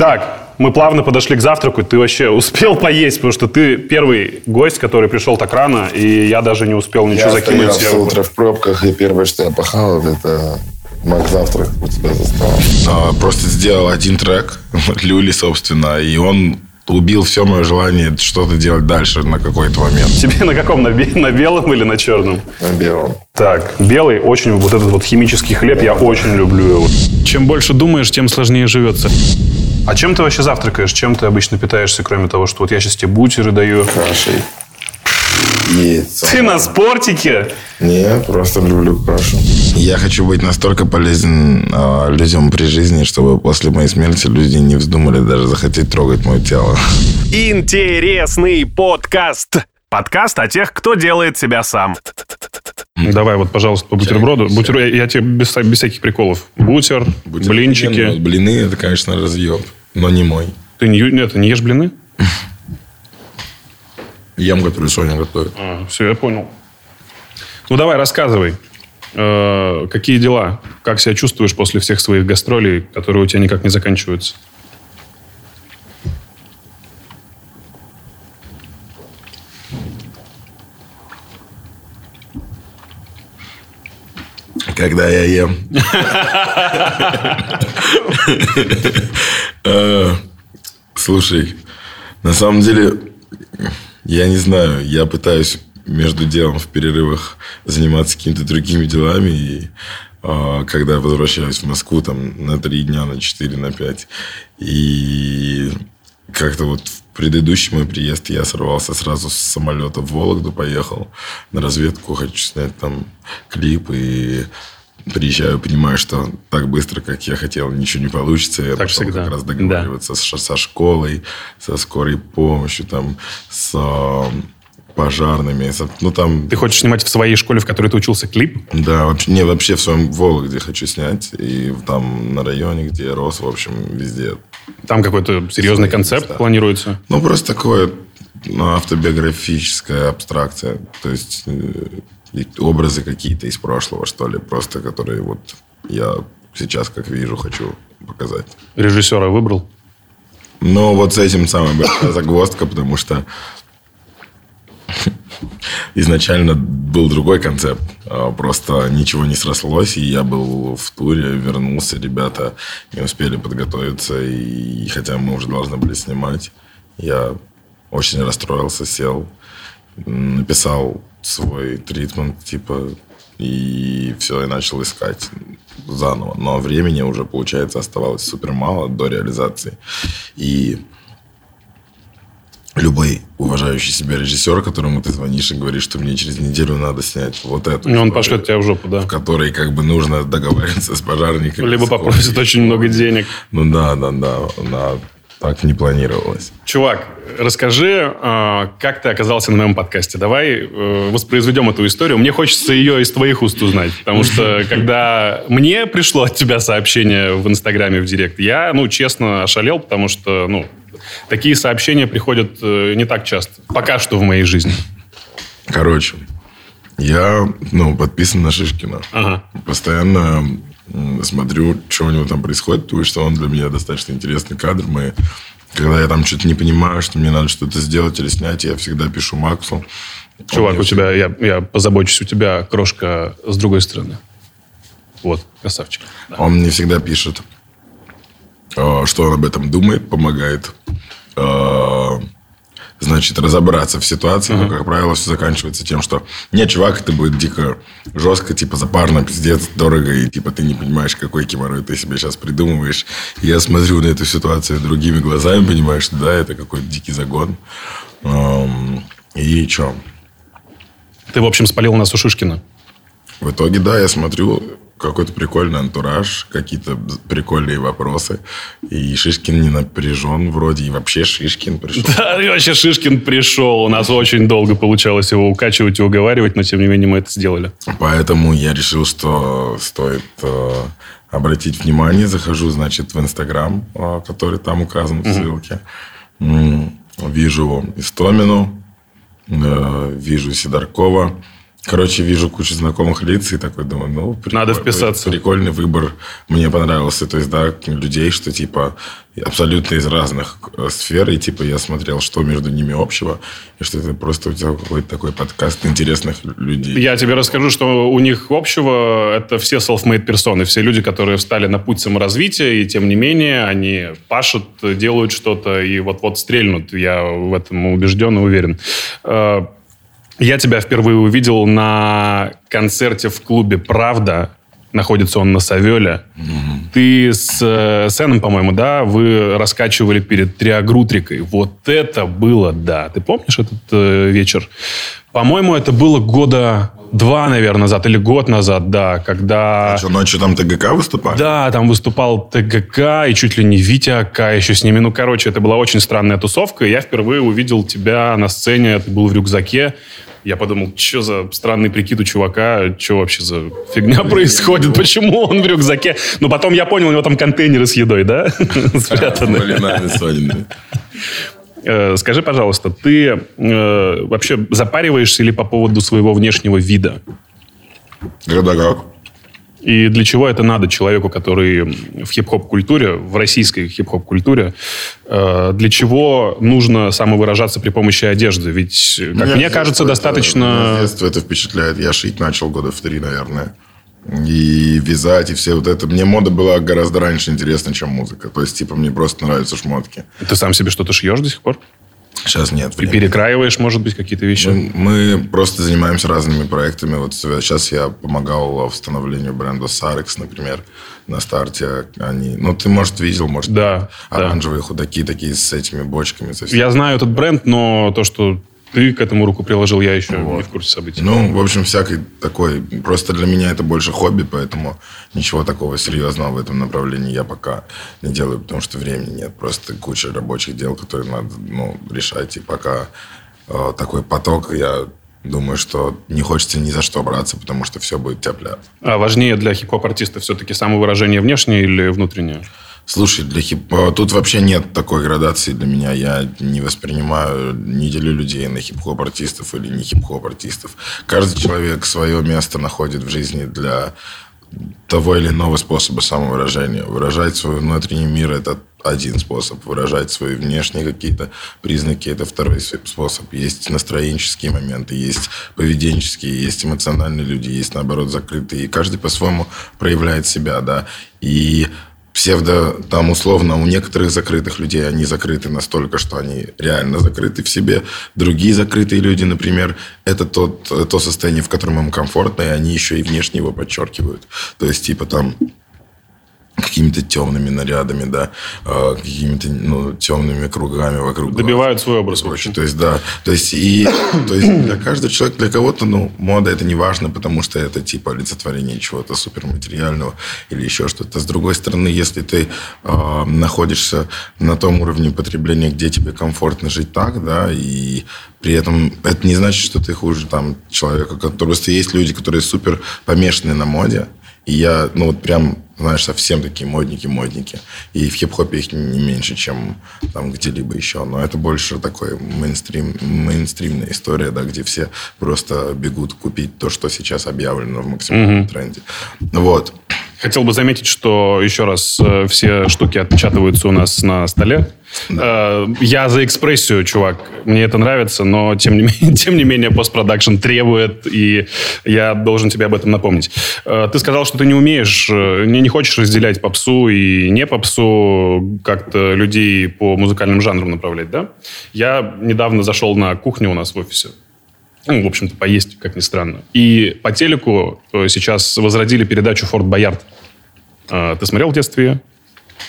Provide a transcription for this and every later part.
Так, мы плавно подошли к завтраку. Ты вообще успел поесть, потому что ты первый гость, который пришел так рано, и я даже не успел ничего Я закинуть. стоял сверху. утро в пробках, и первое, что я пахал, это мак завтрак у тебя застал. А, Просто сделал один трек, Люли, собственно, и он убил все мое желание что-то делать дальше на какой-то момент. Тебе на каком? На, бе- на белом или на черном? На белом. Так, белый, очень вот этот вот химический хлеб, я очень люблю его. Чем больше думаешь, тем сложнее живется. А чем ты вообще завтракаешь? Чем ты обычно питаешься, кроме того, что вот я сейчас тебе бутеры даю? Кашей. Яйцо. Ты на спортике? Не, просто люблю кашу. Я хочу быть настолько полезен а, людям при жизни, чтобы после моей смерти люди не вздумали даже захотеть трогать мое тело. Интересный подкаст. Подкаст о тех, кто делает себя сам. Давай вот, пожалуйста, по бутерброду. Бутер, я, я тебе без, без всяких приколов. Бутер, ну, блинчики. блины, это, конечно, разъеб, но не мой. Ты не, ю- это, не ешь блины? Ем, который Соня готовит. все, я понял. Ну, давай, рассказывай. Э, какие дела? Как себя чувствуешь после всех своих гастролей, которые у тебя никак не заканчиваются? Когда я ем. Э, Слушай, на самом деле, я не знаю, я пытаюсь между делом в перерывах заниматься какими-то другими делами. И а, когда я возвращаюсь в Москву там на три дня, на четыре, на пять. И как-то вот предыдущий мой приезд я сорвался сразу с самолета в Вологду, поехал на разведку, хочу снять там клип и приезжаю, понимаю, что так быстро, как я хотел, ничего не получится. Я Так пошел всегда. как раз договариваться с- со школой, со скорой помощью, там, с пожарными. со- ну, там, Ты хочешь снимать в своей школе, в которой ты учился, клип? да, вообще, не, вообще в своем Вологде хочу снять. И там на районе, где я рос, в общем, везде. Там какой-то серьезный Свои концепт места. планируется? Ну, просто такое ну, автобиографическая абстракция. То есть э, образы какие-то из прошлого, что ли, просто которые вот я сейчас, как вижу, хочу показать. Режиссера выбрал? Но вот с этим самая большая загвоздка, потому что изначально был другой концепт. А, Просто ничего не срослось, и я был в туре, вернулся, ребята не успели подготовиться, и хотя мы уже должны были снимать, я очень расстроился, сел, написал свой тритмент, типа, и все, и начал искать заново. Но времени уже, получается, оставалось супер мало до реализации. И любой уважающий себя режиссер, которому ты звонишь и говоришь, что мне через неделю надо снять вот эту И он историю, пошлет тебя в жопу, да? в которой как бы нужно договариваться с пожарниками. Либо с попросит очень много денег. Ну да, да, да, да, так не планировалось. Чувак, расскажи, э, как ты оказался на моем подкасте. Давай э, воспроизведем эту историю. Мне хочется ее из твоих уст узнать. Потому что, когда мне пришло от тебя сообщение в Инстаграме, в Директ, я, ну, честно, ошалел, потому что, ну, такие сообщения приходят э, не так часто. Пока что в моей жизни. Короче, я, ну, подписан на Шишкина. Ага. Постоянно смотрю, что у него там происходит, потому что он для меня достаточно интересный кадр. Мы, когда я там что-то не понимаю, что мне надо что-то сделать или снять, я всегда пишу Максу. Чувак, у тебя, я, я позабочусь, у тебя крошка с другой стороны. Вот, красавчик. Да. Он мне всегда пишет, э, что он об этом думает, помогает, значит, разобраться в ситуации. Но, как правило, все заканчивается тем, что нет, чувак, это будет дико жестко, типа запарно, пиздец, дорого, и типа ты не понимаешь, какой геморрой ты себе сейчас придумываешь. И я смотрю на эту ситуацию другими глазами, понимаю, что да, это какой-то дикий загон. Эм, И что? Ты, в общем, спалил нас у Шишкина. В итоге, да, я смотрю какой-то прикольный антураж, какие-то прикольные вопросы. И Шишкин не напряжен вроде, и вообще Шишкин пришел. Да, и вообще Шишкин пришел. У нас очень долго получалось его укачивать и уговаривать, но тем не менее мы это сделали. Поэтому я решил, что стоит э, обратить внимание. Захожу, значит, в Инстаграм, э, который там указан в ссылке. Вижу Истомину, э, вижу Сидоркова, Короче, вижу кучу знакомых лиц и такой думаю, ну, прикольный, Надо вписаться. Прикольный выбор. Мне понравился. То есть, да, людей, что типа абсолютно из разных э, сфер, и типа я смотрел, что между ними общего, и что это просто у тебя какой-то такой подкаст интересных людей. Я тебе расскажу, что у них общего это все self-made персоны, все люди, которые встали на путь саморазвития, и тем не менее они пашут, делают что-то и вот-вот стрельнут. Я в этом убежден и уверен. Я тебя впервые увидел на концерте в клубе «Правда». Находится он на Савеле. Ты с э, Сеном, по-моему, да, вы раскачивали перед Триагрутрикой. Вот это было, да. Ты помнишь этот э, вечер? По-моему, это было года два, наверное, назад, или год назад, да, когда... Что, ночью там ТГК выступали? Да, там выступал ТГК и чуть ли не Витя Ака еще с ними. Ну, короче, это была очень странная тусовка. Я впервые увидел тебя на сцене, ты был в рюкзаке. Я подумал, что за странный прикид у чувака, что вообще за фигня происходит, почему он в рюкзаке. Но потом я понял, у него там контейнеры с едой, да, спрятаны. Э, Скажи, пожалуйста, ты э, вообще запариваешься или по поводу своего внешнего вида? Когда как? И для чего это надо человеку, который в хип-хоп-культуре, в российской хип-хоп-культуре, э, для чего нужно самовыражаться при помощи одежды? Ведь, как Меня мне кажется, это- достаточно... меня детства это впечатляет. Я шить начал года в три, наверное. И вязать, и все вот это. Мне мода была гораздо раньше интересна, чем музыка. То есть, типа, мне просто нравятся шмотки. Ты сам себе что-то шьешь до сих пор? Сейчас нет И времени. перекраиваешь, может быть, какие-то вещи? Мы, мы просто занимаемся разными проектами. Вот сейчас я помогал в становлению бренда Sarex, например, на старте. Они, ну, ты, может, видел, может, Да, да. оранжевые худаки такие с этими бочками. со всеми. Я знаю этот бренд, но то, что ты к этому руку приложил, я еще не в курсе событий. Ну, в общем, всякой такой. Просто для меня это больше хобби, поэтому ничего такого серьезного в этом направлении я пока не делаю, потому что времени нет. Просто куча рабочих дел, которые надо ну, решать. И пока э, такой поток, я думаю, что не хочется ни за что браться, потому что все будет тяп-ляп. А важнее для хип-хоп-артиста все-таки самовыражение внешнее или внутреннее? Слушай, для хип... э, тут вообще нет такой градации для меня. Я не воспринимаю, не делю людей на хип-хоп-артистов или не хип-хоп-артистов. Каждый человек свое место находит в жизни для того или иного способа самовыражения. Выражать свой внутренний мир – это один способ. Выражать свои внешние какие-то признаки – это второй способ. Есть настроенческие моменты, есть поведенческие, есть эмоциональные люди, есть, наоборот, закрытые. И каждый по-своему проявляет себя, да. И псевдо, там условно, у некоторых закрытых людей они закрыты настолько, что они реально закрыты в себе. Другие закрытые люди, например, это тот, то состояние, в котором им комфортно, и они еще и внешне его подчеркивают. То есть, типа там какими-то темными нарядами, да, э, какими-то ну, темными кругами вокруг. глаз. Добивают свой образ, Короче, То есть, да. То есть, и, то есть для каждого человека, для кого-то, ну, мода это не важно, потому что это типа олицетворение чего-то суперматериального или еще что-то. С другой стороны, если ты э, находишься на том уровне потребления, где тебе комфортно жить так, да, и при этом это не значит, что ты хуже там человека. Просто есть люди, которые супер помешаны на моде, и я, ну, вот прям, знаешь, совсем такие модники-модники. И в хип-хопе их не меньше, чем там где-либо еще. Но это больше такой мейнстрим, мейнстримная история, да, где все просто бегут купить то, что сейчас объявлено в максимальном тренде. Вот. Хотел бы заметить, что, еще раз, э, все штуки отпечатываются у нас на столе. Э, Я за экспрессию, чувак. Мне это нравится, но, тем не менее, тем не менее постпродакшн требует, и я должен тебе об этом напомнить. Э, Ты сказал, что ты не умеешь, э, не, не хочешь разделять попсу и не попсу, как-то людей по музыкальным жанрам направлять, да? Я недавно зашел на кухню у нас в офисе. Ну, в общем-то, поесть, как ни странно. И по телеку сейчас возродили передачу «Форт Боярд». Ты смотрел в детстве?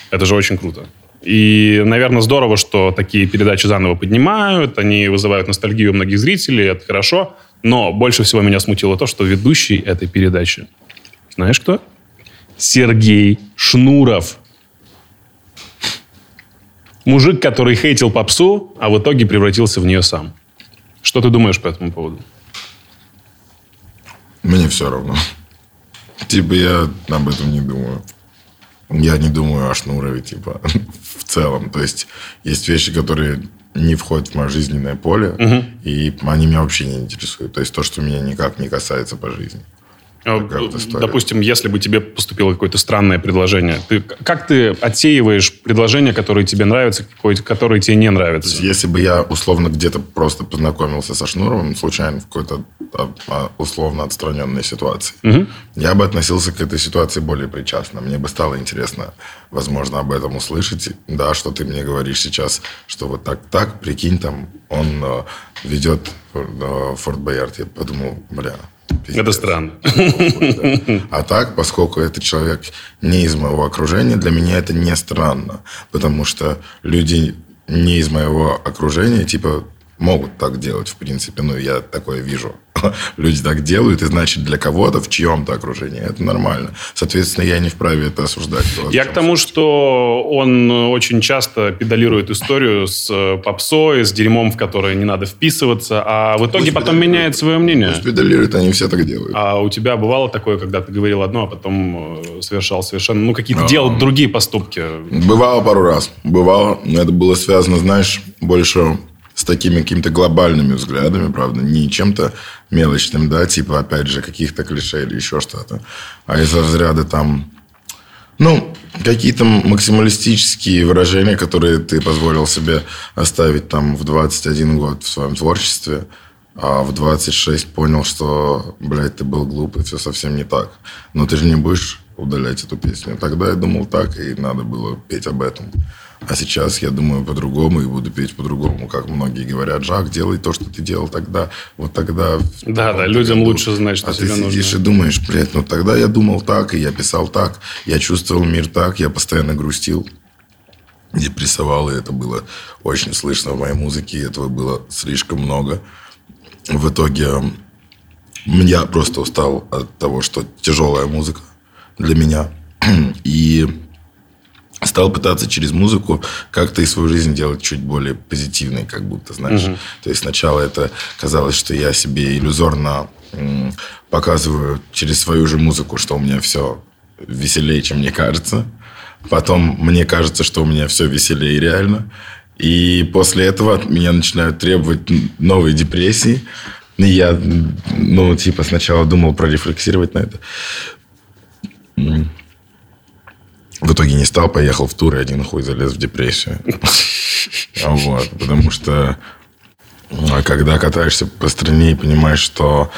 Это же очень круто. И, наверное, здорово, что такие передачи заново поднимают, они вызывают ностальгию у многих зрителей, это хорошо. Но больше всего меня смутило то, что ведущий этой передачи, знаешь кто? Сергей Шнуров. Мужик, который хейтил попсу, а в итоге превратился в нее сам. Что ты думаешь по этому поводу? Мне все равно. Типа я об этом не думаю. Я не думаю о Шнурове, типа, в целом. То есть, есть вещи, которые не входят в мое жизненное поле, Мгм. и они меня вообще не интересуют. То есть то, что меня никак не касается по жизни. Э. Допустим, если бы тебе поступило какое-то странное предложение, ты, как ты отсеиваешь предложения, которые тебе нравятся, которые тебе не нравятся? если бы я условно где-то просто познакомился со Шнуровым, случайно в какой-то а, а, условно отстраненной ситуации, Мгм. я бы относился к этой ситуации более причастно. Мне бы стало интересно, возможно, об этом услышать. Да, что ты мне говоришь сейчас, что вот так, так, прикинь, там, он э, ведет э, Форт Боярд. Я подумал, бля, пиздец. Это странно. А так, поскольку это человек не из моего окружения, для меня это не странно. Потому что люди не из моего окружения, типа, могут так делать, в принципе. Ну, я такое вижу. Люди так делают, и значит, для кого-то в чьем-то окружении это нормально. Соответственно, я не вправе это осуждать. Я к тому, суть. что он очень часто педалирует историю с э, попсой, с дерьмом, в которое не надо вписываться, а в итоге Пусть потом педалирует. меняет свое мнение. Пусть педалируют, они все так делают. А у тебя бывало такое, когда ты говорил одно, а потом э, совершал совершенно, ну, какие-то А. делал другие поступки? Бывало пару раз. Бывало, но это было связано, знаешь, больше с такими какими-то глобальными взглядами, правда, не чем-то мелочным, да, типа, опять же, каких-то клише или еще что-то, а из разряда там, ну, какие-то максималистические выражения, которые ты позволил себе оставить там в 21 год в своем творчестве, а в 26 понял, что, блядь, ты был глупый, все совсем не так. Но ты же не будешь удалять эту песню. Тогда я думал так, и надо было петь об этом. А сейчас я думаю по-другому и буду петь по-другому. Как многие говорят, Жак, делай то, что ты делал тогда. Вот тогда... Да, да, людям лучше знать, что а тебе ты сидишь нужно. и думаешь, блядь, ну тогда я думал так, и я писал так, я чувствовал мир так, я постоянно грустил, депрессовал, и это было очень слышно в моей музыке, и этого было слишком много. В итоге я просто устал от того, что тяжелая музыка для меня. И стал пытаться через музыку как-то и свою жизнь делать чуть более позитивной, как будто, знаешь. То есть сначала это казалось, что я себе иллюзорно показываю через свою же музыку, что у меня все веселее, чем мне кажется. Потом мне кажется, что у меня все веселее реально. И после этого от меня начинают требовать новые депрессии. И я, ну, типа, сначала думал прорефлексировать на это. В итоге не стал, поехал в тур и один хуй залез в депрессию. Вот, потому что а когда катаешься по стране и понимаешь, что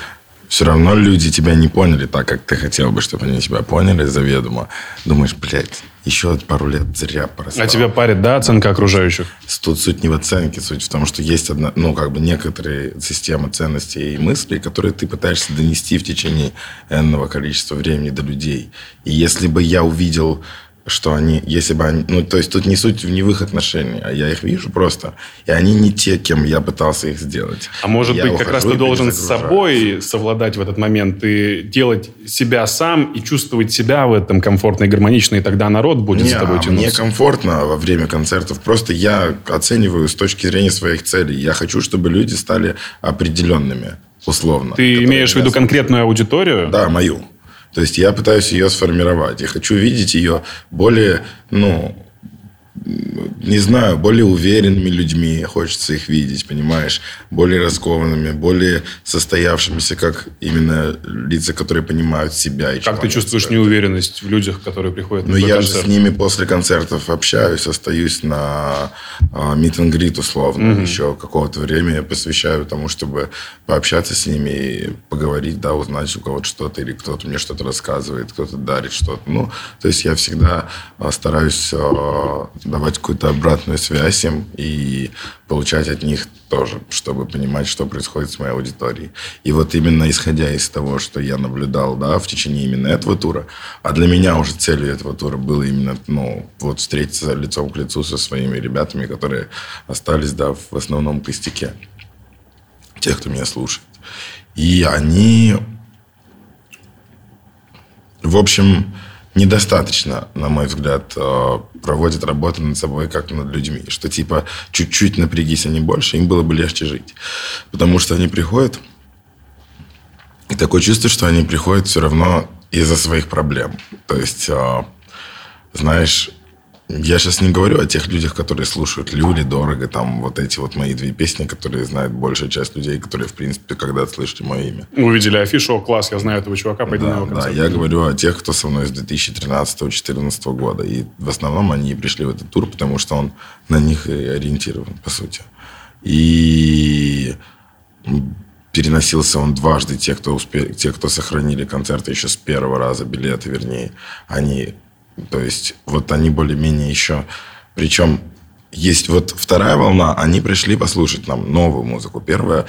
все равно люди тебя не поняли так, как ты хотел бы, чтобы они тебя поняли заведомо. Думаешь, блядь, еще пару лет зря проспал. А тебя парит, да, оценка окружающих? Тут суть не в оценке, суть в том, что есть одна, ну, как бы некоторые системы ценностей и мыслей, которые ты пытаешься донести в течение энного количества времени до людей. И если бы я увидел, что они, если бы они, ну, то есть тут не суть не в их отношениях, а я их вижу просто, и они не те, кем я пытался их сделать. А может Я быть, как раз ты должен с собой совладать в этот момент и делать себя сам и чувствовать себя в этом комфортно и гармонично, и тогда народ будет Не, с тобой а мне тянуться. комфортно во время концертов. Просто я оцениваю с точки зрения своих целей. Я хочу, чтобы люди стали определенными, условно. Ты имеешь в виду конкретную аудиторию? Да, мою. То есть я пытаюсь ее сформировать. Я хочу видеть ее более, ну, не знаю, более уверенными людьми. Хочется их видеть, понимаешь? Более раскованными, более состоявшимися, как именно лица, которые понимают себя. И Как ты чувствуешь стоят. неуверенность в людях, которые приходят Ну, на твой я же с ними после концертов общаюсь, остаюсь на мит and greet условно. Еще какого-то времени я посвящаю тому, чтобы пообщаться с ними и поговорить, да, узнать у кого-то что-то, или кто-то мне что-то рассказывает, кто-то дарит что-то. Ну, то есть я всегда а, стараюсь а, давать какую-то обратную связь им и получать от них тоже, чтобы понимать, что происходит с моей аудиторией. И вот именно исходя из того, что я наблюдал, да, в течение именно этого тура, а для меня уже целью этого тура было именно, ну, вот встретиться лицом к лицу со своими ребятами, которые остались, да, в основном костяке. Тех, кто меня слушает. И они, в общем, недостаточно, на мой взгляд, э, проводят работу над собой, как над людьми. Что типа чуть-чуть напрягись они больше, им было бы легче жить. Потому что они приходят, и такое чувство, что они приходят все равно из-за своих проблем. То есть, э, знаешь, я сейчас не говорю о тех людях, которые слушают Люли, Дорого, там вот эти вот мои две песни, которые знает большая часть людей, которые, в принципе, когда-то слышали мое имя. Увидели афишу, класс, я знаю этого чувака, пойду на Да, его да, концерт. я говорю о тех, кто со мной с 2013-2014 года. И в основном они пришли в этот тур, потому что он на них и ориентирован, по сути. И переносился он дважды. Те, кто, успе... те, кто сохранили концерты еще с первого раза, билеты, вернее, они, то есть, вот они более-менее еще... Причем есть вот вторая волна, они пришли послушать нам новую музыку. Первая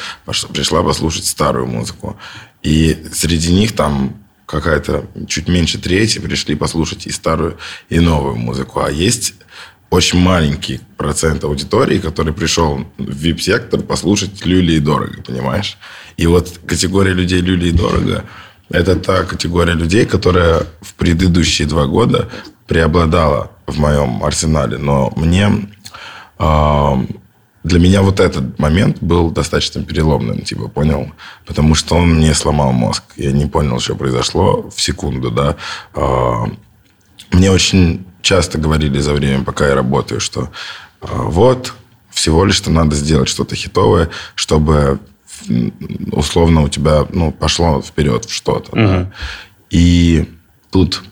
пришла послушать старую музыку. И среди них там какая-то чуть меньше трети пришли послушать и старую, и новую музыку. А есть очень маленький процент аудитории, который пришел в VIP-сектор послушать люли и дорого, понимаешь? И вот категория людей люли и дорого – это та категория людей, которая в предыдущие два года преобладала в моем арсенале. Но мне а, для меня вот этот момент был достаточно переломным, типа, понял? Потому что он мне сломал мозг. Я не понял, что произошло в секунду, да. А, Мне очень часто говорили за время, пока я работаю, что а, вот, всего лишь-то надо сделать что-то хитовое, чтобы условно у тебя ну, пошло вперед в что-то. да. И тут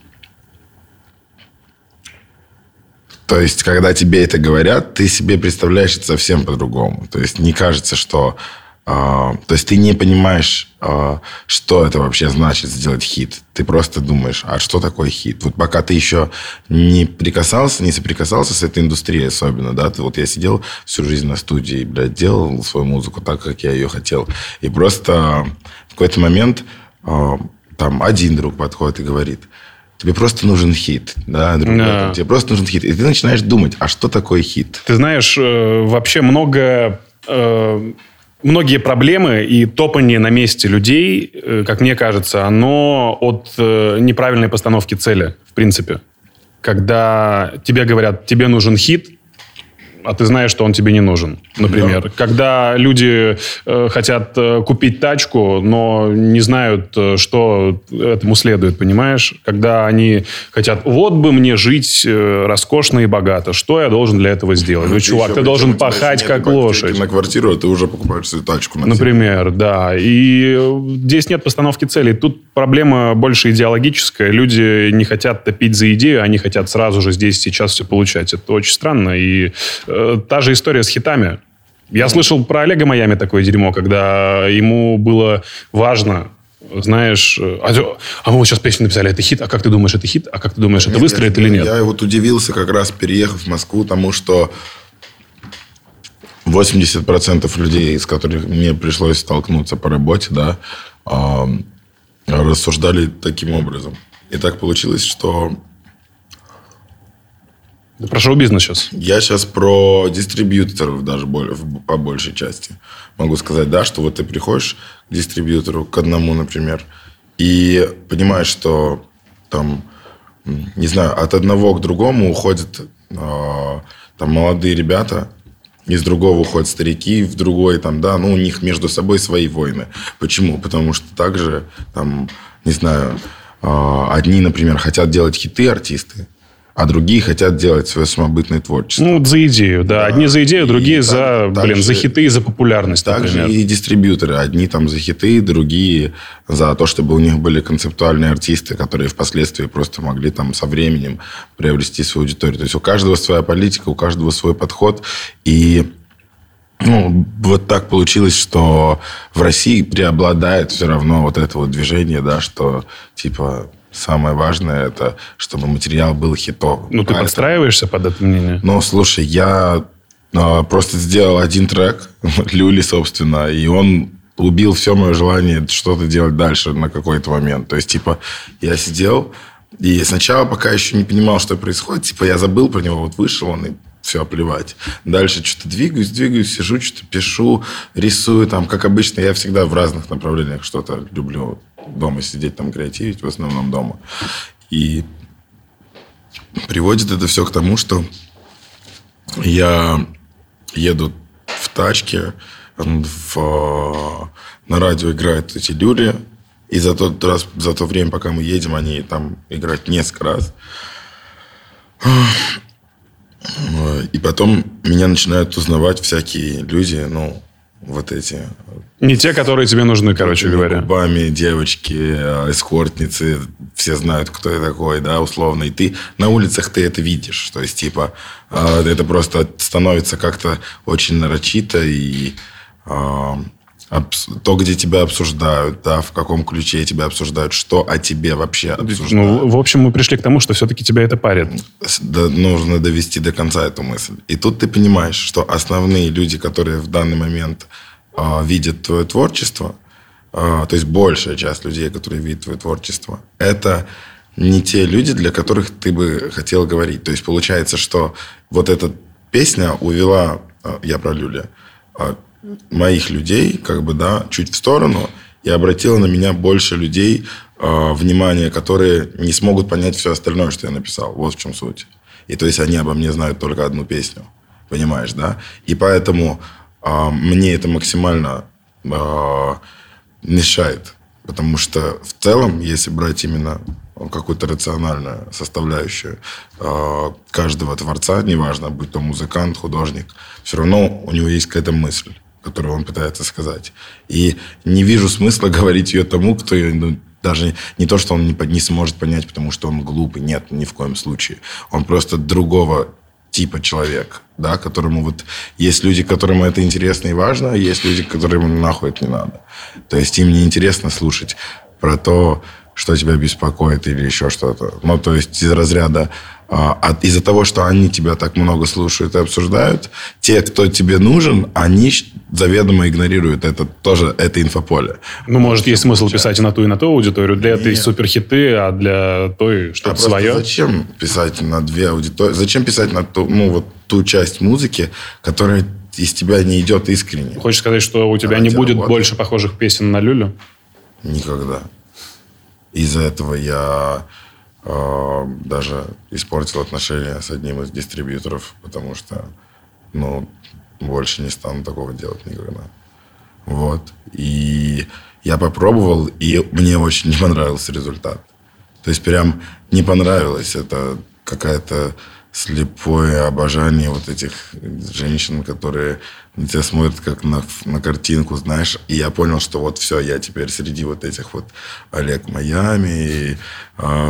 То есть, когда тебе это говорят, ты себе представляешь это совсем по-другому. То есть, не кажется, что... а, то есть, ты не понимаешь, а, что это вообще значит сделать хит. Ты просто думаешь, а что такое хит? Вот пока ты еще не прикасался, не соприкасался с этой индустрией особенно, да, ты, вот я сидел всю жизнь на студии, блядь, делал свою музыку так, как я ее хотел. И просто в какой-то момент а, там один друг подходит и говорит, тебе просто нужен хит, да, другой, Да. тебе просто нужен хит. И ты начинаешь думать, а что такое хит? Ты знаешь, э, вообще много... Многие проблемы и топание на месте людей, э, как мне кажется, оно от э, неправильной постановки цели, в принципе. Когда тебе говорят, тебе нужен хит, а ты знаешь, что он тебе не нужен, например. Когда люди э, хотят э, купить тачку, но не знают, э, что этому следует, понимаешь? Когда они хотят, вот бы мне жить э, роскошно и богато, что я должен для этого сделать? Ну, чувак, ты причем должен пахать как лошадь. на квартиру, а ты уже покупаешь свою тачку. На Например, да. И э, здесь нет постановки целей. Тут проблема больше идеологическая. Люди не хотят топить за идею, они хотят сразу же здесь сейчас все получать. Это очень странно. И э, та же история с хитами. Я слышал про Олега Майами такое дерьмо, когда ему было важно знаешь, э, а, а мы вот сейчас песню написали, это хит, а как ты думаешь, это хит, а как ты думаешь, это Нет, выстрелит я, или нет? Я вот удивился как раз, переехав в Москву, тому, что 80% людей, с которыми мне пришлось столкнуться по работе, да, а, рассуждали таким образом. И так получилось, что Про шоу-бизнес сейчас. я сейчас про дистрибьюторов даже по большей части. Могу сказать, да, что вот ты приходишь к дистрибьютору, к одному, например, и понимаешь, что там, не знаю, от одного к другому уходят а, там молодые ребята, из другого уходят старики, в другой там, да, ну, у них между собой свои войны. Почему? Потому что также, там, не знаю, а, одни, например, хотят делать хиты артисты, а другие хотят делать свое самобытное творчество. Ну, за идею, да. Одни за идею, И другие так- за, так блин, же- за хиты и за популярность, Также например. и дистрибьюторы. Одни там за хиты, другие за то, чтобы у них были концептуальные артисты, которые впоследствии просто могли там со временем приобрести свою аудиторию. То есть у каждого своя политика, у каждого свой подход. И ну, вот так получилось, что в России преобладает все равно вот это вот движение, да, что типа самое важное это, чтобы материал был хитовым. Ну, ты А это- подстраиваешься под это мнение? ну, слушай, я а, просто сделал один трек, Люли, собственно, и он убил все мое желание что-то делать дальше на какой-то момент. То есть, типа, я сидел, и сначала, пока еще не понимал, что происходит, типа, я забыл про него, вот вышел он, и все, плевать. Дальше что-то двигаюсь, двигаюсь, сижу, что-то пишу, рисую, там, как обычно, я всегда в разных направлениях что-то люблю дома сидеть, там, креативить, в основном дома. И приводит это все к тому, что я еду в тачке, в, на радио играют эти люли, и за тот раз, за то время, пока мы едем, они там играют несколько раз. И потом меня начинают узнавать всякие люди, ну, вот эти Не те, которые тебе нужны, короче говоря. губами девочки, э, эскортницы, все знают, кто я такой, да, условно. И ты на улицах ты это видишь. То есть, типа, э, это просто становится как-то очень нарочито и э, то, где тебя обсуждают, да, в каком ключе тебя обсуждают, что о тебе вообще обсуждают. Ну, в общем, мы пришли к тому, что все-таки тебя это парит. До- нужно довести до конца эту мысль. И тут ты понимаешь, что основные люди, которые в данный момент а, видят твое творчество, а, то есть большая часть людей, которые видят твое творчество, это не те люди, для которых ты бы хотел говорить. То есть получается, что вот эта песня увела, а, я про Люля, моих людей, как бы, да, чуть в сторону, и обратила на меня больше людей, а, внимание, которые не смогут понять все остальное, что я написал. Вот в чем суть. И то есть они обо мне знают только одну песню. Понимаешь, да? И поэтому а, мне это максимально а, мешает. Потому что в целом, если брать именно какую-то рациональную составляющую а, каждого творца, неважно, будь то музыкант, художник, все равно у него есть какая-то мысль, которую он пытается сказать. И не вижу смысла говорить ее тому, кто ее ну, даже не то, что он не, не сможет понять, потому что он глупый. Нет, ни в коем случае. Он просто другого типа человек, да, которому вот есть люди, которым это интересно и важно, а есть люди, которым нахуй это не надо. То есть им не интересно слушать про то, что тебя беспокоит или еще что-то. Ну, то есть из разряда а, от, из-за того, что они тебя так много слушают и обсуждают, те, кто тебе нужен, они заведомо игнорируют это тоже это инфополе. Ну, может, есть смысл писать и на ту, и на ту аудиторию. Для этой суперхиты, а для той А что-то просто свое. Зачем писать на две аудитории? Зачем писать на ту, ну, вот ту часть музыки, которая из тебя не идет искренне? Хочешь сказать, что у тебя Ради не будет работы. больше похожих песен на Люлю? Никогда. Из-за этого я даже испортил отношения с одним из дистрибьюторов, потому что, ну, больше не стану такого делать никогда. Вот. И я попробовал, и мне очень не понравился результат. То есть прям не понравилось. Это какая-то слепое обожание вот этих женщин, которые на тебя смотрят как на, на картинку, знаешь. И я понял, что вот все, я теперь среди вот этих вот Олег Майами, и,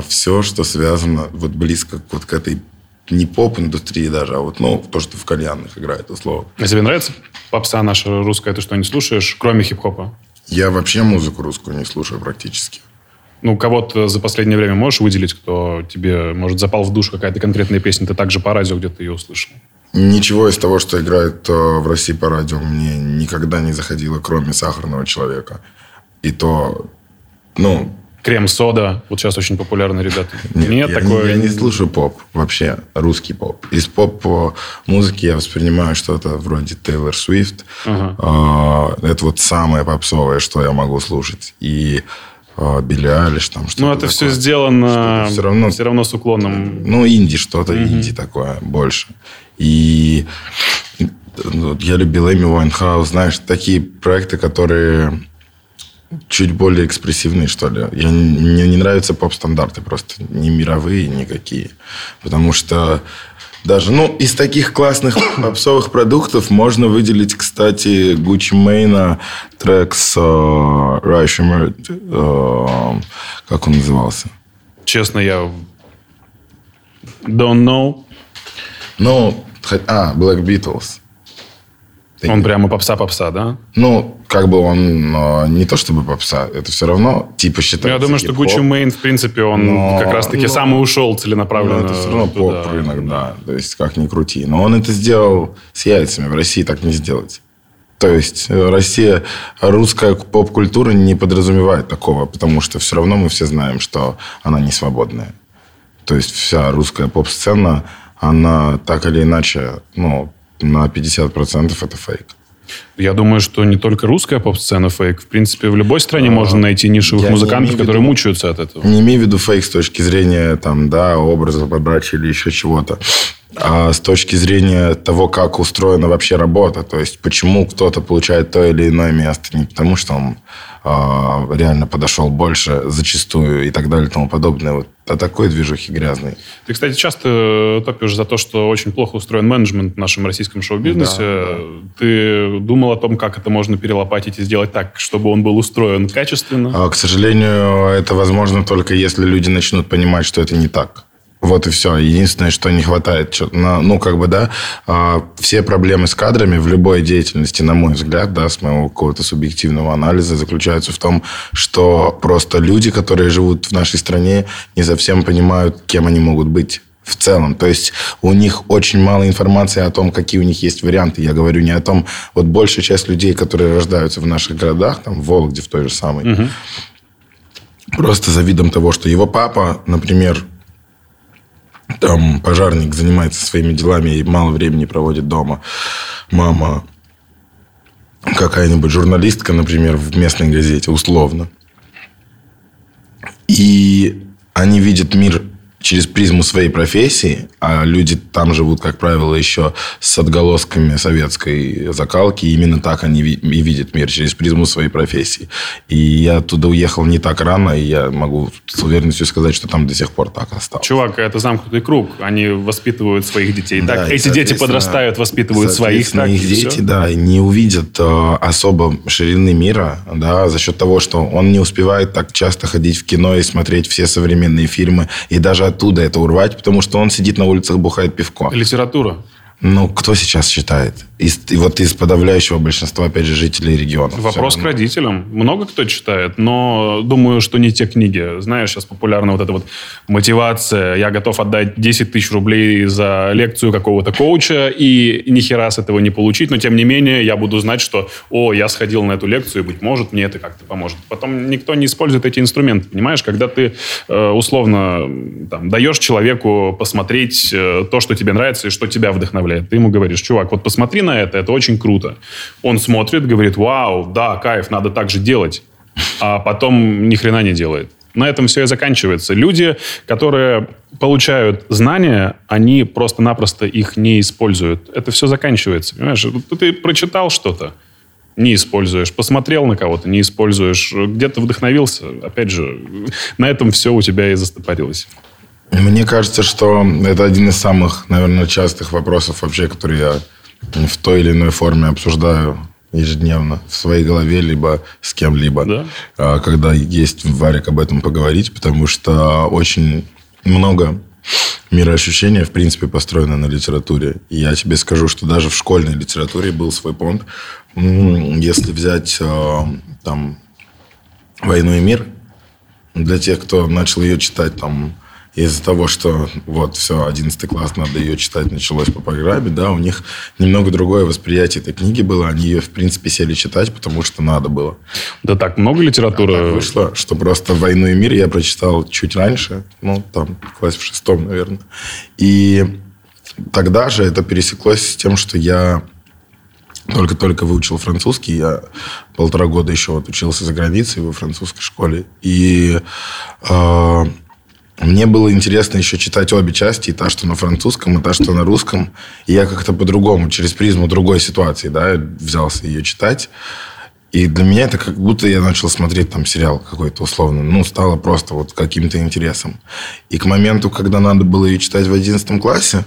все, что связано вот близко к вот к этой не поп-индустрии даже, а вот, ну, то, что в кальянных играет, условно. А тебе нравится попса наша русская? Ты что, не слушаешь, кроме хип-хопа? Я вообще музыку русскую не слушаю практически. Ну, кого-то за последнее время можешь выделить, кто тебе, может, запал в душу какая-то конкретная песня, ты также по радио где-то ее услышал? Ничего из того, что играет э, в России по радио, мне никогда не заходило, кроме «Сахарного человека». И то, ну, Крем-сода. Вот сейчас очень популярны ребята. нет, Нет, я, такое... я не слушаю поп вообще, русский поп. Из поп-музыки я воспринимаю что-то вроде Тейлор Свифт. Ага. А, Это вот самое попсовое, что я могу слушать. И а, Билли Айлиш там что-то Ну, это все такое. сделано Что-то всё равно- все равно с уклоном. Ну, инди что-то, инди такое больше. И ну, я любил Эми Уайнхаус, знаешь, такие проекты, которые чуть более экспрессивные, что ли. Я, мне не нравятся поп-стандарты просто, не мировые никакие. Потому что даже, ну, из таких классных попсовых продуктов можно выделить, кстати, Гуччи Мейна трек с Шиммер, э, как он назывался? Честно, я don't know. Ну, а, Black Beatles. Он прямо попса-попса, да? Ну, как бы он э, не то чтобы попса, это все равно типа Ну, считается я думаю, что Гуччи Мейн, в принципе, он Но- как раз-таки но- сам и ушел но целенаправленно. это все равно туда. поп-рынок, да. То есть, как ни крути. Но он это сделал с яйцами. В России так не сделать. То есть, э, Россия, русская поп-культура не подразумевает такого, потому что все равно мы все знаем, что она не свободная. То есть, вся русская поп-сцена, она так или иначе, ну, на 50% это фейк. Я думаю, что не только русская поп-сцена фейк. В принципе, в любой стране можно найти нишевых А, музыкантов, которые виду- мучаются от этого. Не имею в виду фейк с точки зрения там, да, образа, подачи или еще чего-то. А с точки зрения того, как устроена вообще работа. То есть, почему кто-то получает то или иное место. Не потому, что он э, реально подошел больше зачастую и так далее и тому подобное. Вот о такой движухе грязной. Ты, кстати, часто топишь за то, что очень плохо устроен менеджмент в нашем российском шоу-бизнесе. Да, да. Ты думал о том, как это можно перелопатить и сделать так, чтобы он был устроен качественно? А, к сожалению, это возможно только если люди начнут понимать, что это не так. Вот и все. Единственное, что не хватает, ну, как бы, да, а, все проблемы с кадрами в любой деятельности, на мой взгляд, да, с моего какого-то субъективного анализа, заключаются в том, что просто люди, которые живут в нашей стране, не совсем понимают, кем они могут быть в целом. То есть у них очень мало информации о том, какие у них есть варианты. Я говорю не о том, вот большая часть людей, которые рождаются в наших городах, там в Вологде в той же самой, угу. просто за видом того, что его папа, например, там пожарник занимается своими делами и мало времени проводит дома. Мама какая-нибудь журналистка, например, в местной газете, условно. И они видят мир через призму своей профессии, а люди там живут, как правило, еще с отголосками советской закалки, именно так они и видят мир, через призму своей профессии. И я оттуда уехал не так рано, и я могу с уверенностью сказать, что там до сих пор так осталось. Чувак, это замкнутый круг. Они воспитывают своих детей да, так. Эти дети подрастают, воспитывают своих так. их дети, все. да, не увидят э, особо ширины мира, да, за счет того, что он не успевает так часто ходить в кино и смотреть все современные фильмы, и даже оттуда это урвать, потому что он сидит на улицах, бухает пивко. Литература. Ну, кто сейчас читает? Из, и вот из подавляющего большинства, опять же, жителей региона. Вопрос к родителям. Много кто читает, но думаю, что не те книги. Знаешь, сейчас популярна вот эта вот мотивация. Я готов отдать 10 тысяч рублей за лекцию какого-то коуча и ни хера с этого не получить, но тем не менее я буду знать, что, о, я сходил на эту лекцию, и, быть может, мне это как-то поможет. Потом никто не использует эти инструменты, понимаешь? Когда ты э, условно там, даешь человеку посмотреть э, то, что тебе нравится и что тебя вдохновляет. Ты ему говоришь, чувак, вот посмотри на на это, это очень круто. Он смотрит, говорит, вау, да, кайф, надо так же делать. А потом ни хрена не делает. На этом все и заканчивается. Люди, которые получают знания, они просто-напросто их не используют. Это все заканчивается. Понимаешь, ты прочитал что-то, не используешь. Посмотрел на кого-то, не используешь. Где-то вдохновился. Опять же, на этом все у тебя и застопорилось. Мне кажется, что это один из самых, наверное, частых вопросов вообще, которые я в той или иной форме обсуждаю ежедневно в своей голове, либо с кем-либо, да? А, когда есть варик об этом поговорить, потому что очень много мироощущения, в принципе, построено на литературе. И я тебе скажу, что даже в школьной литературе был свой понт. Если взять а, там «Войну и мир», для тех, кто начал ее читать там из-за того, что вот все, 11 класс, надо ее читать, началось по программе, да, у них немного другое восприятие этой книги было. Они ее, в принципе, сели читать, потому что надо было. Да так, много литературы? А так вышло, что просто «Войну и мир» я прочитал чуть раньше, ну, там, в классе в шестом, наверное. И тогда же это пересеклось с тем, что я только-только выучил французский. Я полтора года еще вот учился за границей во французской школе. И э, мне было интересно еще читать обе части, и та, что на французском, и та, что на русском. И я как-то по-другому, через призму другой ситуации, да, взялся ее читать. И для меня это как будто я начал смотреть там сериал какой-то условно. Ну, стало просто вот каким-то интересом. И к моменту, когда надо было ее читать в 11 классе,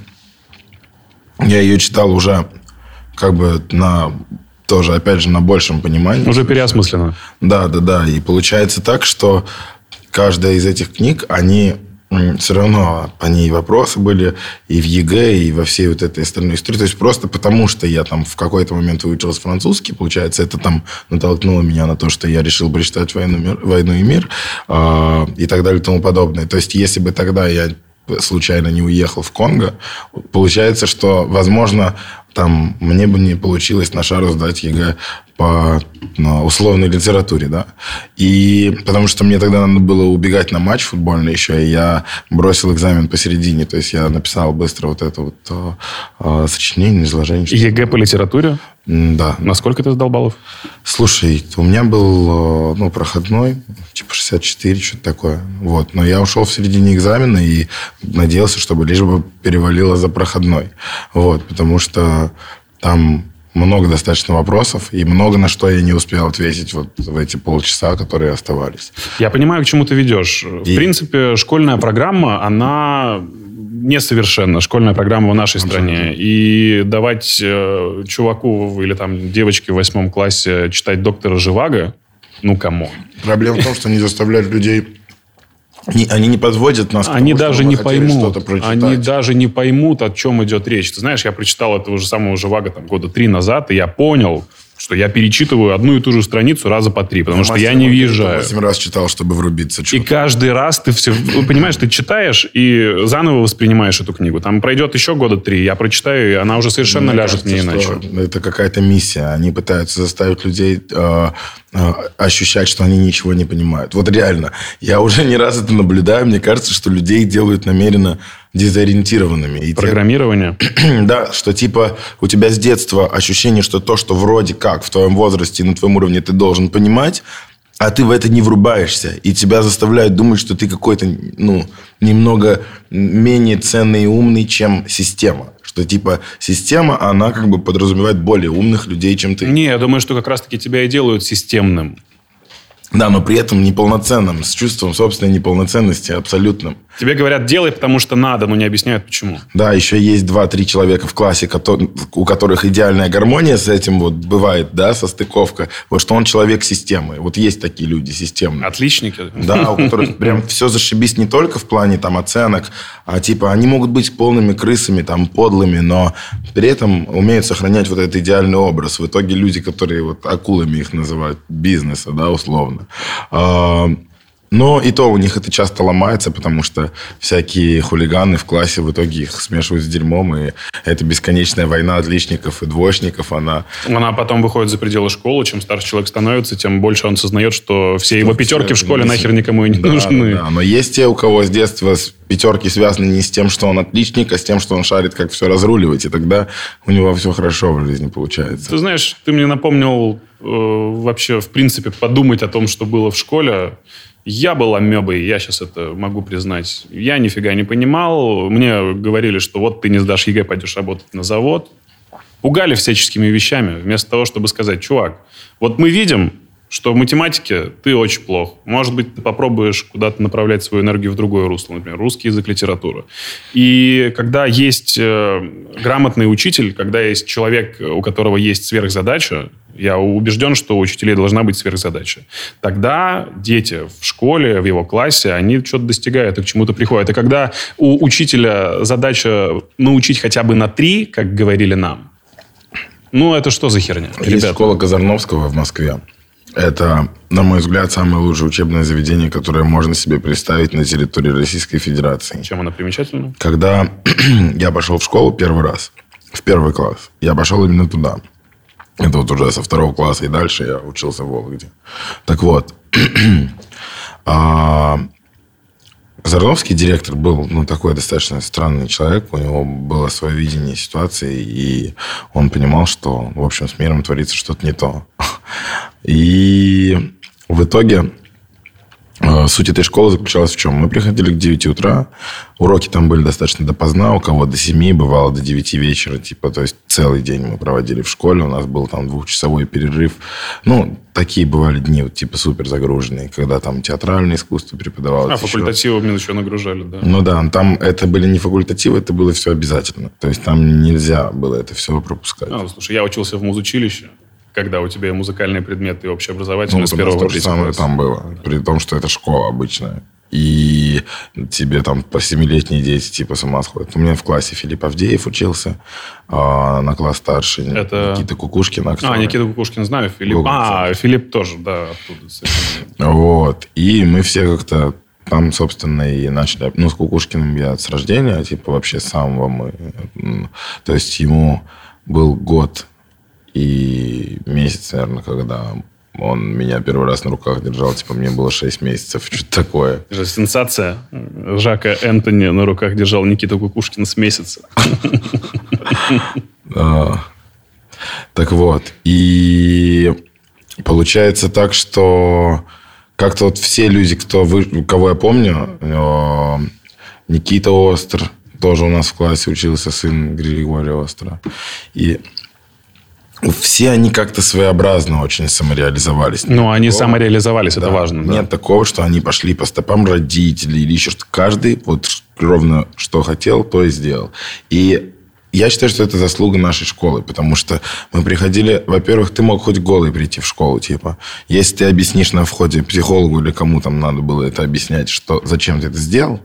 я ее читал уже как бы на тоже, опять же, на большем понимании. Уже переосмысленно. Да, да, да. И получается так, что каждая из этих книг, они все равно по ней вопросы были и в ЕГЭ, и во всей вот этой остальной истории. То есть просто потому, что я там в какой-то момент выучился французский, получается, это там натолкнуло меня на то, что я решил прочитать «Войну, мир, «Войну и мир» э, и так далее и тому подобное. То есть если бы тогда я случайно не уехал в Конго, получается, что, возможно, там мне бы не получилось на шару сдать ЕГЭ по ну, условной литературе, да. И потому что мне тогда надо было убегать на матч футбольный еще, и я бросил экзамен посередине. То есть я написал быстро вот это вот э, э, сочинение, изложение. ЕГЭ по литературе? Да. На сколько ты сдал баллов? Слушай, у меня был э, ну, проходной, типа 64, что-то такое. Вот. Но я ушел в середине экзамена и надеялся, чтобы лишь бы перевалило за проходной. Вот. Потому что там много достаточно вопросов, и много на что я не успел ответить вот в эти полчаса, которые оставались. Я понимаю, к чему ты ведешь. В и... принципе, школьная программа, она несовершенна, школьная программа в нашей Абсолютно. стране. И давать э, чуваку или там девочке в восьмом классе читать доктора Живаго, ну, кому? Проблема в том, что они заставляют людей они, они не подводят нас они тому, даже не поймут. Они даже не поймут, о чем идет речь. Ты знаешь, я прочитал этого же самого Живаго там, года три назад, и я понял, что я перечитываю одну и ту же страницу раза по три, потому что я не въезжаю. Восемь раз читал, чтобы врубиться. И каждый раз ты все... Понимаешь, ты читаешь и заново воспринимаешь эту книгу. Там пройдет еще года три, я прочитаю, и она уже совершенно мне ляжет кажется, мне иначе. Это какая-то миссия. Они пытаются заставить людей э, э, ощущать, что они ничего не понимают. Вот реально. Я уже не раз это наблюдаю. Мне кажется, что людей делают намеренно дезориентированными. И Программирование? Те, да, что типа у тебя с детства ощущение, что то, что вроде как в твоем возрасте и на твоем уровне ты должен понимать, а ты в это не врубаешься, и тебя заставляют думать, что ты какой-то, ну, немного менее ценный и умный, чем система. Что, типа, система, она как бы подразумевает более умных людей, чем ты. Не, я думаю, что как раз-таки тебя и делают системным. Да, но при этом неполноценным, с чувством собственной неполноценности абсолютным. Тебе говорят, делай, потому что надо, но не объясняют, почему. Да, еще есть два-три человека в классе, у которых идеальная гармония с этим вот бывает, да, состыковка. Вот что он человек системы. Вот есть такие люди системные. Отличники. Да, у которых прям все зашибись не только в плане там оценок, а типа они могут быть полными крысами, там, подлыми, но при этом умеют сохранять вот этот идеальный образ. В итоге люди, которые вот акулами их называют, бизнеса, да, условно. А, но и то у них это часто ломается, потому что всякие хулиганы в классе в итоге их смешивают с дерьмом, и это бесконечная война отличников и двоечников, она... Она потом выходит за пределы школы, чем старше человек становится, тем больше он сознает, что все что его пятерки в школе нахер никому и не да, нужны. Да, да, но есть те, у кого с детства пятерки связаны не с тем, что он отличник, а с тем, что он шарит, как все разруливать, и тогда у него все хорошо в жизни получается. Ты знаешь, ты мне напомнил э, вообще, в принципе, подумать о том, что было в школе. Я был амебой, я сейчас это могу признать. Я нифига не понимал. Мне говорили, что вот ты не сдашь ЕГЭ, пойдешь работать на завод. Пугали всяческими вещами, вместо того, чтобы сказать, чувак, вот мы видим, что в математике ты очень плох. Может быть, ты попробуешь куда-то направлять свою энергию в другое русло, например, русский язык, литература. И когда есть э, грамотный учитель, когда есть человек, у которого есть сверхзадача, я убежден, что у учителей должна быть сверхзадача. Тогда дети в школе, в его классе, они что-то достигают и к чему-то приходят. И когда у учителя задача научить хотя бы на три, как говорили нам, ну, это что за херня? Есть ребята? школа Казарновского в Москве. Это, на мой взгляд, самое лучшее учебное заведение, которое можно себе представить на территории Российской Федерации. Чем оно примечательно? Когда я пошел в школу первый раз, в первый класс, я пошел именно туда. Это вот уже со второго класса и дальше я учился в Вологде. Так вот, а, Зарновский директор был ну, такой достаточно странный человек. У него было свое видение ситуации, и он понимал, что, в общем, с миром творится что-то не то. И в итоге суть этой школы заключалась в чем? Мы приходили к 9 утра, уроки там были достаточно допоздна, у кого до 7, бывало до 9 вечера, типа, то есть целый день мы проводили в школе, у нас был там двухчасовой перерыв. Ну, такие бывали дни, вот, типа, супер загруженные, когда там театральное искусство преподавалось. А, факультативы мне еще нагружали, да. Ну да, там это были не факультативы, это было все обязательно. То есть там нельзя было это все пропускать. А, слушай, я учился в музучилище когда у тебя музыкальные предметы общеобразовательные ну, с первого то же самое там было. При том, что это школа обычная. И тебе там по семилетние дети типа с ума сходят. У меня в классе Филипп Авдеев учился, а на класс старше это... Никита Кукушкин. Актер. А, Никита Кукушкин знаю. Филипп. Google, а, Филипп тоже, да, оттуда. Вот. И мы все как-то там, собственно, и начали... Ну, с Кукушкиным я с рождения, типа, вообще с самого мы... То есть ему был год и месяц, наверное, когда он меня первый раз на руках держал, типа, мне было 6 месяцев, что-то такое. Это же сенсация. Жака Энтони на руках держал Никита Кукушкин с месяца. А, Так вот, и получается так, что как-то вот все люди, кто вы, кого я помню, э, Никита Остр, тоже у нас в классе учился сын Григория Остра. И все они как-то своеобразно очень самореализовались. Ну, они Такого- самореализовались, это да. важно. да. Нет такого, что они пошли по стопам родителей или еще что Каждый вот ровно что хотел, то и сделал. И я считаю, что это заслуга нашей школы, потому что мы приходили, во-первых, ты мог хоть голый прийти в школу, типа. Если ты объяснишь на входе психологу или кому там надо было это объяснять, что зачем ты это сделал,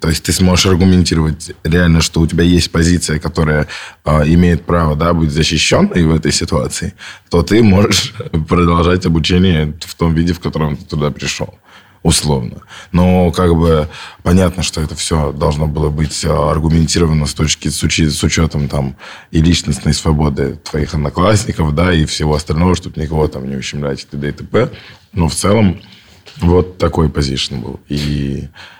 то есть ты сможешь аргументировать реально, что у тебя есть позиция, которая э, имеет право да, быть защищенной в этой ситуации, то ты можешь продолжать обучение в том виде, в котором ты туда пришел. Условно. Но как бы понятно, что это все должно было быть э, аргументировано с точки с, учи- с учетом там и личностной свободы твоих одноклассников, да, и всего остального, чтобы никого там не ущемлять и т.д. и т.п. Но в целом вот такой позиtion был. И а,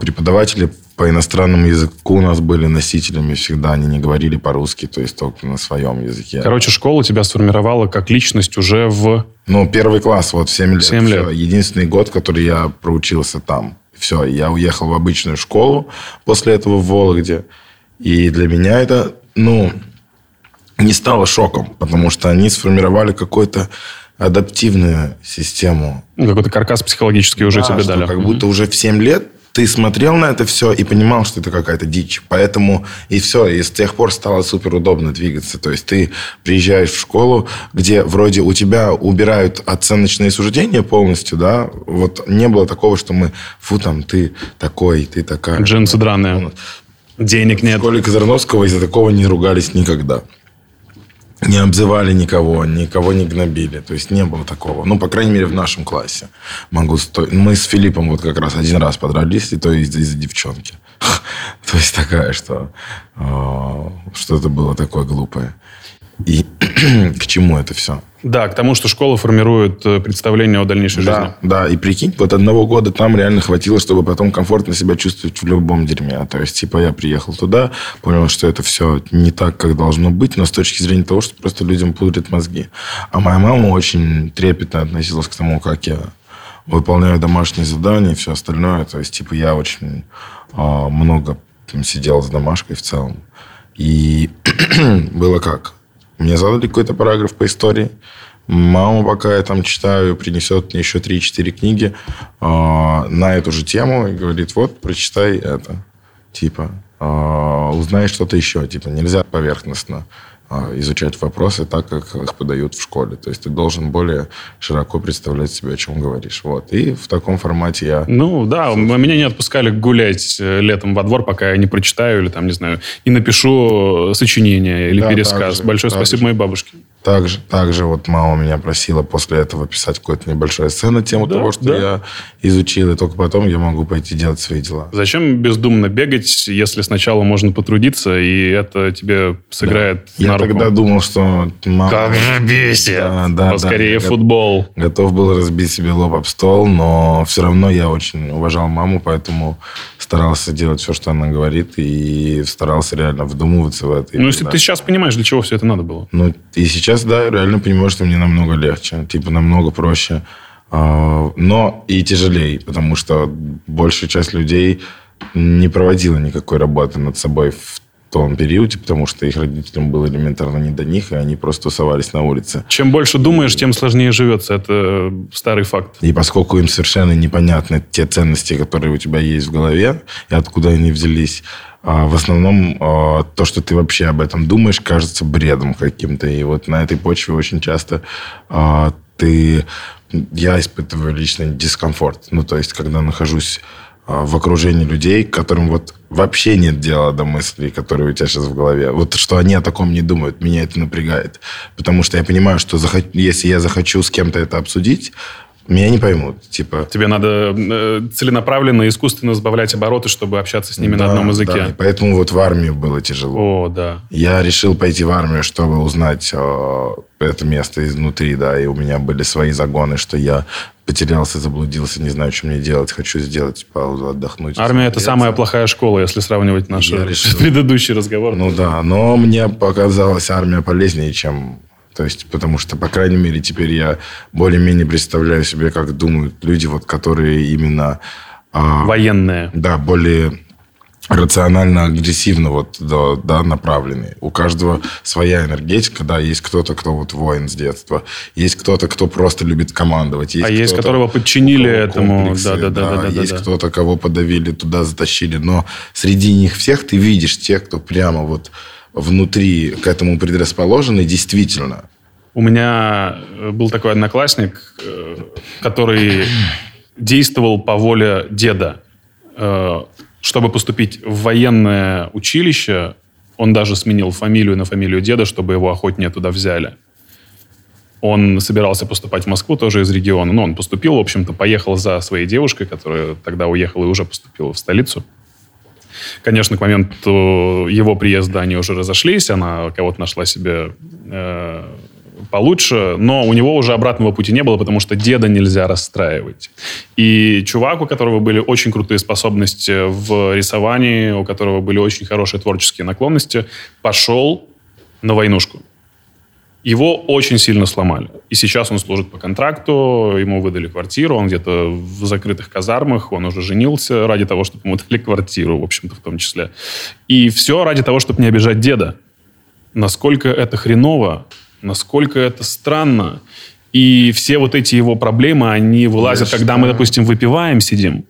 Преподаватели по иностранному языку у нас были носителями всегда. Они не говорили по-русски, то есть только на своем языке. Короче, школа тебя сформировала как личность уже в... Ну, первый класс, вот в 7 лет. Семь лет. Всё. Единственный год, который я проучился там. Все, я уехал в обычную школу после этого в Вологде. И для меня это, ну, не стало шоком, потому что они сформировали какую-то адаптивную систему ну, Какой-то каркас психологический уже Да, тебе дали. Как будто уже в 7 лет ты смотрел на это все и понимал, что это какая-то дичь. Поэтому и все. И с тех пор стало супер удобно двигаться. То есть ты приезжаешь в школу, где вроде у тебя убирают оценочные суждения полностью, да. Вот не было такого, что мы, фу, там, ты такой, ты такая. Джинсы драные. Денег В нет. школе Казарновского из-за такого не ругались никогда. Не обзывали никого, никого не гнобили. То есть не было такого. Ну, по крайней мере, в нашем классе. Могу сто- Мы с Филиппом вот как раз один раз подрались, и то из-за из-за девчонки. То есть такая, что э, что-то было такое глупое. И к чему это все? Да, к тому, что школа формирует э, представление о дальнейшей жизни. Да, да, и прикинь, вот одного года там реально хватило, чтобы потом комфортно себя чувствовать в любом дерьме. То есть, типа, я приехал туда, понял, что это все не так, как должно быть, но с точки зрения того, что просто людям пудрят мозги. А моя мама очень трепетно относилась к тому, как я выполняю домашние задания и все остальное. То есть, типа, я очень а, много там сидел с домашкой в целом. И было как? Мне задали какой-то параграф по истории. Мама, пока я там читаю, принесет мне еще 3-4 книги а, на эту же тему и говорит, вот, прочитай это. Типа, а, узнай что-то еще. Типа, нельзя поверхностно изучать вопросы так, как их подают в школе. То есть ты должен более широко представлять себе, о чем говоришь. Вот. И в таком формате я... Ну, да, меня не отпускали гулять э, летом во двор, пока я не прочитаю или там, не знаю, не напишу сочинение или Да, пересказ. же, Большое спасибо же. моей бабушке. Также, также вот мама меня просила после этого писать какое-то небольшое эссе на тему Да, того, что да. я изучил, и только потом я могу пойти делать свои дела. Зачем бездумно бегать, если сначала можно потрудиться, и это тебе сыграет Я на руку? тогда думал, что мама... Как же бесит! Да, да, Поскорее да. футбол. Готов был разбить себе лоб об стол, но все равно я очень уважал маму, поэтому старался делать все, что она говорит, и старался реально вдумываться в это. Ну, если тогда- ты сейчас понимаешь, для чего все это надо было. Ну, и сейчас, да, я реально понимаю, что мне намного легче. Типа, намного проще. А, Но и тяжелее, потому что большая часть людей не проводила никакой работы над собой в том периоде, потому что их родителям было элементарно не до них, и они просто тусовались на улице. Чем больше думаешь, тем сложнее живется. Это старый факт. И поскольку им совершенно непонятны те ценности, которые у тебя есть в голове, и откуда они взялись, в основном а, то, что ты вообще об этом думаешь, кажется бредом каким-то. И вот на этой почве очень часто а, ты... Я испытываю личный дискомфорт. Ну, то есть, когда нахожусь а, в окружении людей, которым вот вообще нет дела до мыслей, которые у тебя сейчас в голове. Вот что они о таком не думают, меня это напрягает. Потому что я понимаю, что если я захочу с кем-то это обсудить, Меня не поймут. Типа, Тебе надо э, целенаправленно, искусственно сбавлять обороты, чтобы общаться с ними на да, одном языке. да, и поэтому вот в армию было тяжело. О, да. Я решил пойти в армию, чтобы узнать э, это место изнутри, да, и у меня были свои загоны, что я потерялся, заблудился, не знаю, что мне делать, хочу сделать паузу, отдохнуть. Армия это самая плохая школа, если сравнивать наш решил. предыдущий разговор. Ну да, но мне показалась армия полезнее, чем... То есть, потому что, по крайней мере, теперь я более-менее представляю себе, как думают люди, вот, которые именно... а, Военная. да, более рационально, агрессивно вот, да, да, направлены. У каждого своя энергетика, да, есть кто-то, кто вот воин с детства, есть кто-то, кто просто любит командовать, есть А есть, которого подчинили у кого этому. комплексы, Да-да-да-да-да-да. есть кто-то, кого подавили, туда затащили, но среди них всех ты видишь тех, кто прямо вот внутри к этому предрасположены, действительно. У меня э, был такой одноклассник, э, который действовал по воле деда. Э, Чтобы поступить в военное училище, он даже сменил фамилию на фамилию деда, чтобы его охотнее туда взяли. Он собирался поступать в Москву, тоже из региона. Но он поступил, в общем-то, поехал за своей девушкой, которая тогда уехала и уже поступила в столицу. Конечно, к моменту его приезда они уже разошлись, она кого-то нашла себе э, получше, но у него уже обратного пути не было, потому что деда нельзя расстраивать. И чувак, у которого были очень крутые способности в рисовании, у которого были очень хорошие творческие наклонности, пошел на войнушку. Его очень сильно сломали. И сейчас он служит по контракту, ему выдали квартиру, он где-то в закрытых казармах, он уже женился ради того, чтобы ему дали квартиру, в общем-то, в том числе. И все ради того, чтобы не обижать деда. Насколько это хреново, насколько это странно. И все вот эти его проблемы, они вылазят, Я когда мы, считаю- допустим, выпиваем, сидим.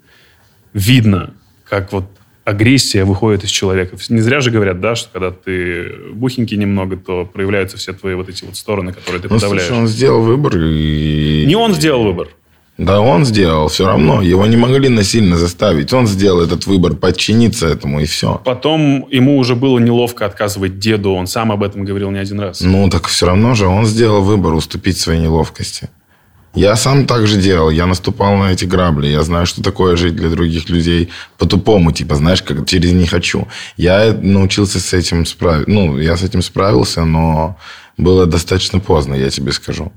Видно, как вот агрессия выходит из человека. Не зря же говорят, да, что когда ты бухенький немного, то проявляются все твои вот эти вот стороны, которые ты Ну, подавляешь. слушай, он сделал выбор и... Не он сделал выбор. Да, он сделал, все равно. Его не могли насильно заставить. Он сделал этот выбор, подчиниться этому, и все. Потом ему уже было неловко отказывать деду, он сам об этом говорил не один раз. Ну, так все равно же он сделал выбор уступить своей неловкости. Я сам так же делал. Я наступал на эти грабли. Я знаю, что такое жить для других людей по-тупому. Типа, знаешь, как через «не хочу». Я научился с этим справиться. Ну, я с этим справился, но было достаточно поздно, я тебе скажу.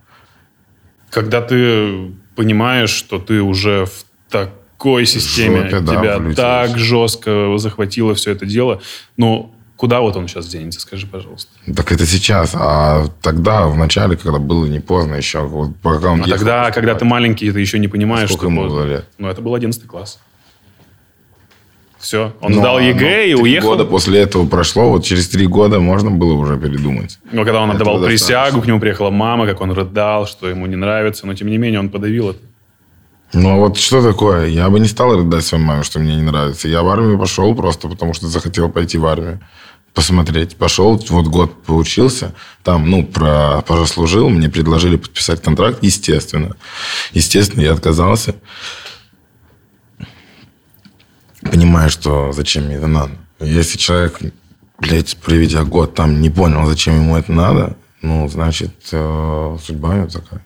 Когда ты понимаешь, что ты уже в такой системе, жопе, да, тебя влюбился. так жестко захватило все это дело, ну, куда вот он сейчас денется, скажи, пожалуйста. Так это сейчас. А тогда, в начале, когда было не поздно еще, вот пока он А ехал тогда, поступать. когда ты маленький, ты еще не понимаешь, Сколько что ему было лет? Ну, это был 11 класс. Все, он Ну, сдал а, ЕГЭ и ну, три уехал. года после этого прошло, вот через три года можно было уже передумать. Но когда он Этого отдавал достаточно. присягу, к нему приехала мама, как он рыдал, что ему не нравится, но тем не менее он подавил это. Ну, а вот что такое? Я бы не стал рыдать своей маме, что мне не нравится. Я в армию пошел просто потому, что захотел пойти в армию. Посмотреть. Пошел, вот год поучился. Там, ну, про, прослужил. Мне предложили подписать контракт, естественно. Естественно, я отказался. Понимаю, что зачем мне это надо. Если человек, блядь, проведя год там, не понял, зачем ему это надо, ну, значит, э, судьба него такая.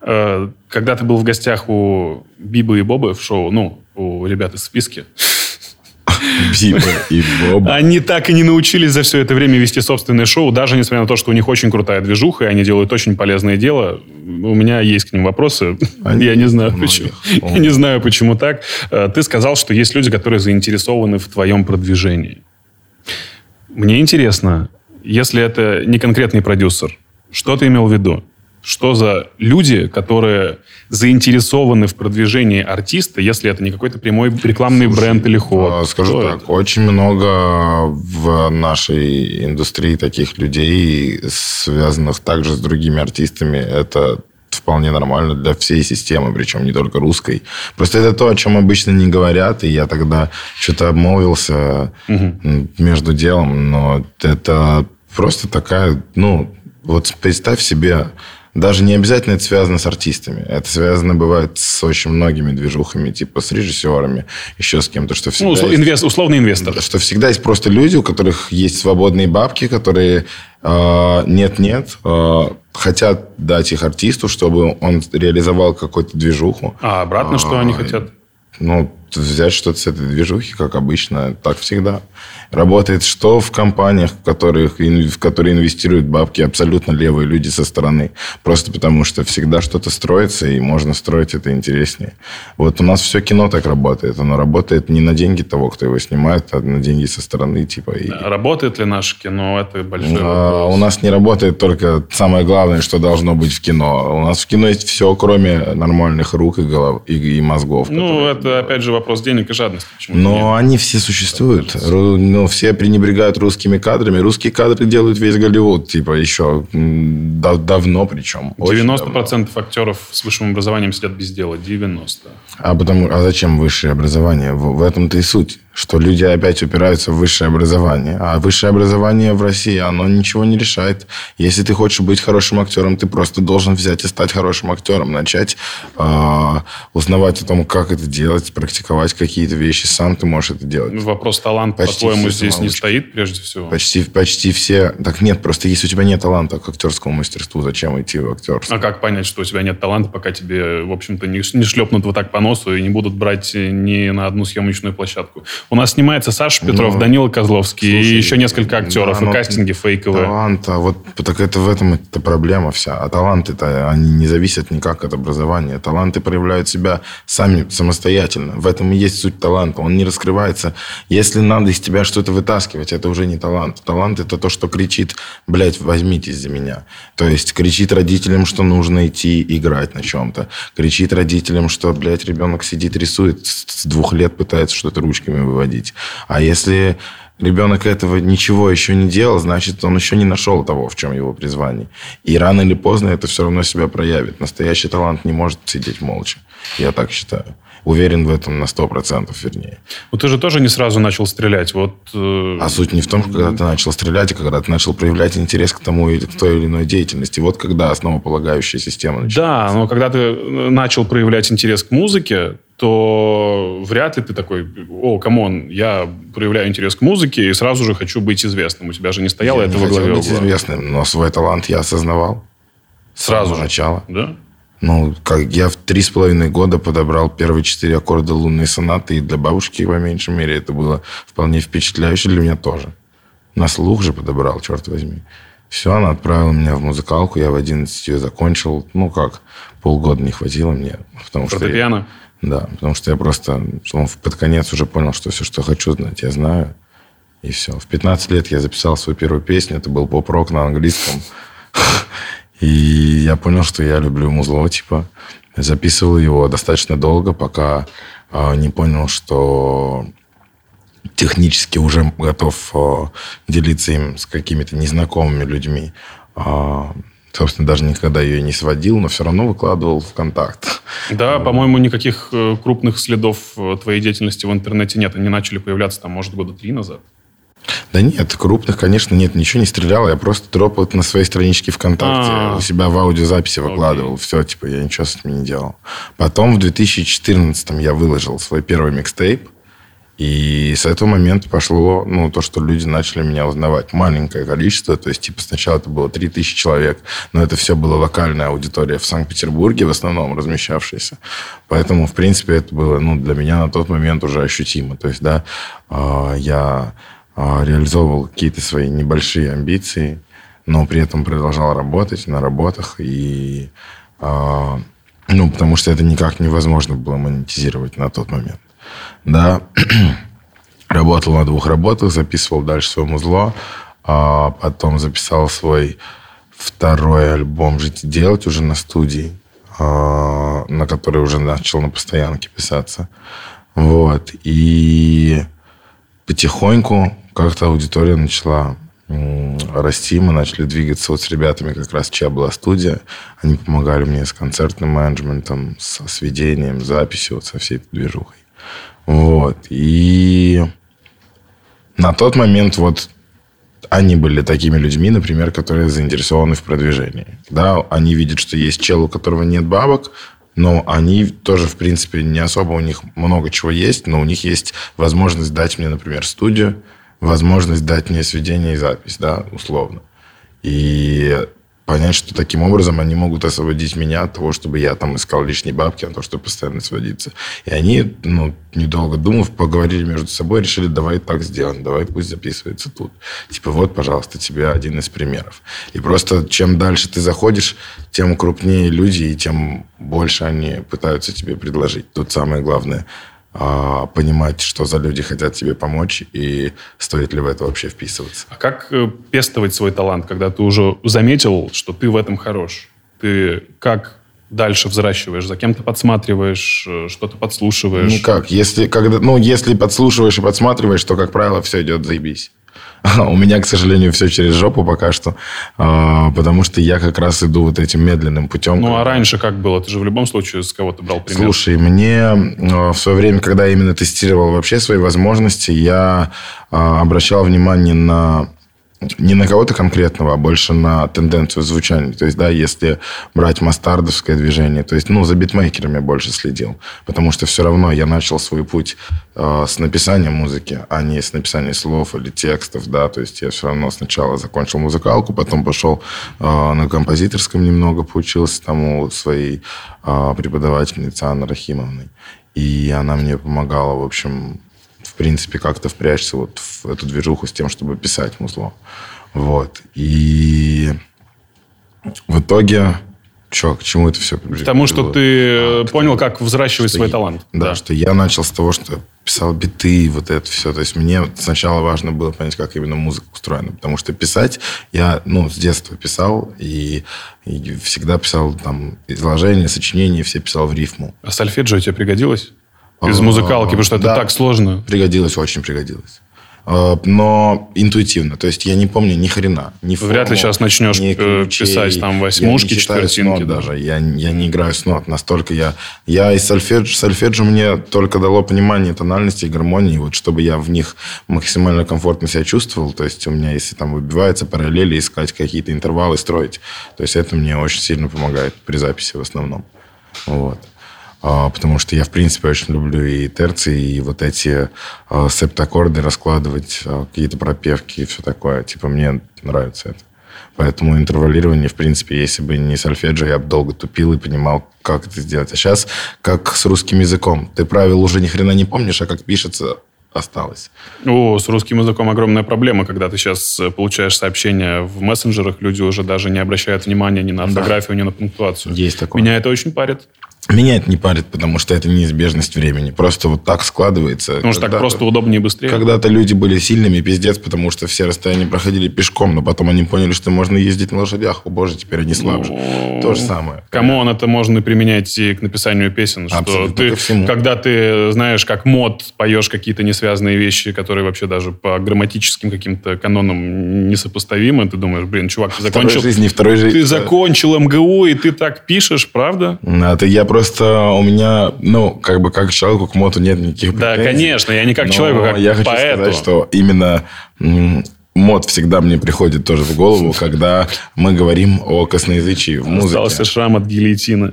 Э, Когда ты был в гостях у Бибы и Бобы в шоу, ну, у ребят из списки, Биба и Боба. они так и не научились за все это время вести собственное шоу, даже несмотря на то, что у них очень крутая движуха, и они делают очень полезное дело. У меня есть к ним вопросы. Они Я не знаю, многих. почему. Я не знаю, почему так. Э, Ты сказал, что есть люди, которые заинтересованы в твоем продвижении. Мне интересно, если это не конкретный продюсер, что ты имел в виду? Что за люди, которые заинтересованы в продвижении артиста, если это не какой-то прямой рекламный бренд или ход? А, Скажу Кто так, это? очень много в нашей индустрии таких людей, связанных также с другими артистами. Это вполне нормально для всей системы, причем не только русской. Просто это то, о чем обычно не говорят, и я тогда что-то обмолвился м, между делом, но это просто такая, ну, вот представь себе даже не обязательно это связано с артистами. Это связано бывает с очень многими движухами, типа с режиссерами, еще с кем-то, что всегда... Ну, услов, есть, инвест, условный инвестор. Что всегда есть просто люди, у которых есть свободные бабки, которые э, нет-нет, э, хотят дать их артисту, чтобы он реализовал какую-то движуху. А обратно что они хотят? Ну, взять что-то с этой движухи, как обычно, так всегда. Работает что в компаниях, в, которых, в которые инвестируют бабки абсолютно левые люди со стороны. Просто потому, что всегда что-то строится, и можно строить это интереснее. Вот у нас все кино так работает. Оно работает не на деньги того, кто его снимает, а на деньги со стороны. Типа, и... Работает ли наше кино? Это большой а, вопрос. У нас не работает только самое главное, что должно быть в кино. У нас в кино есть все, кроме нормальных рук и, голов, и, и мозгов. Ну, это, опять же, вопрос денег и жадности. Почему Но нет? они все существуют. Ну, все пренебрегают русскими кадрами.Русские кадры делают весь Голливуд. Типа еще дав давно причем. 90% давно. актеров с высшим образованием сидят без дела. 90. А, потому, а зачем высшее образование? В, в этом-то и суть что люди опять упираются в высшее образование. А высшее образование в России, оно ничего не решает. Если ты хочешь быть хорошим актером, ты просто должен взять и стать хорошим актером, начать э, узнавать о том, как это делать, практиковать какие-то вещи. Сам ты можешь это делать. Вопрос таланта, по-твоему, здесь не стоит прежде всего? Почти, почти все. Так нет, просто если у тебя нет таланта к актерскому мастерству, зачем идти в актерство? А как понять, что у тебя нет таланта, пока тебе, в общем-то, не, не шлепнут вот так по носу и не будут брать ни на одну съемочную площадку? У нас снимается Саша Петров, ну, Данила Козловский слушай, и еще несколько актеров, да, и кастинги фейковые. Талант, а вот так это в этом это проблема вся. А таланты-то, они не зависят никак от образования. Таланты проявляют себя сами, самостоятельно. В этом и есть суть таланта. Он не раскрывается. Если надо из тебя что-то вытаскивать, это уже не талант. Талант – это то, что кричит, блядь, возьмитесь за меня. То есть кричит родителям, что нужно идти играть на чем-то. Кричит родителям, что, блядь, ребенок сидит, рисует, с двух лет пытается что-то ручками выводить. А если ребенок этого ничего еще не делал, значит, он еще не нашел того, в чем его призвание. И рано или поздно это все равно себя проявит. Настоящий талант не может сидеть молча. Я так считаю. Уверен в этом на 100%, вернее. Ну, ты же тоже не сразу начал стрелять. Вот, э... А суть не в том, когда ты начал стрелять, а когда ты начал проявлять интерес к тому или к той или иной деятельности. Вот когда основополагающая система начинается. Да, но когда ты э, начал проявлять интерес к музыке, то вряд ли ты такой, о, come on, я проявляю интерес к музыке и сразу же хочу быть известным. У тебя же не стояло я это во главе быть известным, но свой талант я осознавал. Сразу же. начала. Да? Ну, как я в три с половиной года подобрал первые четыре аккорда лунной сонаты, и для бабушки, по меньшей мере, это было вполне впечатляюще для меня тоже. На слух же подобрал, черт возьми. Все, она отправила меня в музыкалку, я в 11 ее закончил. Ну, как, полгода не хватило мне. Потому что я, да, потому что я просто ну, под конец уже понял, что все, что хочу знать, я знаю. И все. В 15 лет я записал свою первую песню. Это был поп-рок на английском. И я понял, что я люблю музло, типа. Записывал его достаточно долго, пока э, не понял, что технически уже готов э, делиться им с какими-то незнакомыми людьми. Э, собственно, даже никогда ее не сводил, но все равно выкладывал в контакт. Да, по-моему, никаких э, крупных следов э, твоей деятельности в интернете нет. Они начали появляться, там, может, года три назад. Да нет, крупных, конечно, нет, ничего не стрелял. Я просто дропал на своей страничке ВКонтакте. А-а-а. У себя в аудиозаписи выкладывал. Все, типа, я ничего с этим не делал. Потом в 2014 я выложил свой первый микстейп. И с этого момента пошло, ну, то, что люди начали меня узнавать. Маленькое количество, то есть, типа, сначала это было 3000 человек, но это все была локальная аудитория в Санкт-Петербурге, в основном размещавшаяся. Поэтому, в принципе, это было, ну, для меня на тот момент уже ощутимо. То есть, да, а, я а, реализовывал какие-то свои небольшие амбиции, но при этом продолжал работать на работах и а, ну, потому что это никак невозможно было монетизировать на тот момент да, работал на двух работах, записывал дальше свое музло, а потом записал свой второй альбом «Жить и делать» уже на студии, а, на который уже начал на постоянке писаться. Вот. И потихоньку как-то аудитория начала расти, мы начали двигаться вот с ребятами, как раз чья была студия. Они помогали мне с концертным менеджментом, со сведением, записью, вот со всей этой движухой. Вот. И на тот момент вот они были такими людьми, например, которые заинтересованы в продвижении. Да, они видят, что есть чел, у которого нет бабок, но они тоже, в принципе, не особо у них много чего есть, но у них есть возможность дать мне, например, студию, возможность дать мне сведение и запись, да, условно. И понять, что таким образом они могут освободить меня от того, чтобы я там искал лишние бабки, а то, чтобы постоянно сводиться. И они, ну, недолго думав, поговорили между собой, решили, давай так сделаем, давай пусть записывается тут. Типа, вот, пожалуйста, тебе один из примеров. И просто чем дальше ты заходишь, тем крупнее люди, и тем больше они пытаются тебе предложить. Тут самое главное – понимать, что за люди хотят тебе помочь и стоит ли в это вообще вписываться. А как э, пестовать свой талант, когда ты уже заметил, что ты в этом хорош? Ты как дальше взращиваешь, за кем-то подсматриваешь, э, что-то подслушиваешь? Никак. Если, когда, ну, если подслушиваешь и подсматриваешь, то, как правило, все идет заебись. У меня, к сожалению, все через жопу пока что, а, потому что я как раз иду вот этим медленным путем. Ну, а раньше как было? Ты же в любом случае с кого-то брал пример. Слушай, мне а, в свое время, когда я именно тестировал вообще свои возможности, я а, обращал внимание на не на кого-то конкретного, а больше на тенденцию звучания. То есть, да, если брать мастардовское движение, то есть, ну, за битмейкерами больше следил. Потому что все равно я начал свой путь э, с написания музыки, а не с написания слов или текстов, да. То есть, я все равно сначала закончил музыкалку, потом пошел э, на композиторском немного поучился там у своей э, преподавательницы Анны Рахимовны. И она мне помогала, в общем, в принципе, как-то впрячься вот в эту движуху с тем, чтобы писать музло. Вот. И в итоге Че, к чему это все прибежит? Потому что ты а, понял, как взращивать свой я, талант. Да, да, что я начал с того, что писал биты, вот это все. То есть мне сначала важно было понять, как именно музыка устроена. Потому что писать я, ну, с детства писал, и, и всегда писал там изложения, сочинения, все писал в рифму. А сольфеджио тебе пригодилось? Из музыкалки, потому что это да, так сложно. Пригодилось, очень пригодилось. А, но интуитивно. То есть я не помню ни хрена. Ни форму, Вряд ли сейчас начнешь э, ключей. писать там восьмушки, четвертинки. Нот да. даже. Я, я не играю с нот. Настолько я... Я из сольфеджи... Сольфеджи мне только дало понимание тональности и гармонии. Вот чтобы я в них максимально комфортно себя чувствовал. То есть у меня, если там выбивается параллели, искать какие-то интервалы, строить. То есть это мне очень сильно помогает при записи в основном. Вот. А, потому что я, в принципе, очень люблю и терции, и вот эти а, септаккорды раскладывать, а, какие-то пропевки и все такое. Типа, мне нравится это. Поэтому интервалирование, в принципе, если бы не сольфеджио, я бы долго тупил и понимал, как это сделать. А сейчас, как с русским языком. Ты правил уже ни хрена не помнишь, а как пишется, осталось. О, с русским языком огромная проблема, когда ты сейчас э, получаешь сообщения в мессенджерах, люди уже даже не обращают внимания ни на орфографию, да. ни на пунктуацию. Есть такое. Меня это очень парит. Меня это не парит, потому что это неизбежность времени. Просто вот так складывается. Потому что так просто удобнее и быстрее. Когда-то люди были сильными, пиздец, потому что все расстояния проходили пешком, но потом они поняли, что можно ездить на лошадях. О боже, теперь они слабже. Ну, То же самое. Кому он это можно применять и к написанию песен. Что Абсолютно ты, ко всему. Когда ты знаешь, как мод, поешь какие-то несвязанные вещи, которые вообще даже по грамматическим каким-то канонам несопоставимы, ты думаешь, блин, чувак, ты закончил... Второй жизни, второй жизни. Ты закончил МГУ, и ты так пишешь, правда? Это я просто у меня, ну, как бы как человеку к моту нет никаких претензий. Да, конечно, я не как человеку, как я хочу поэту. сказать, что именно мод всегда мне приходит тоже в голову, когда мы говорим о косноязычии в музыке. Остался шрам от гильотины.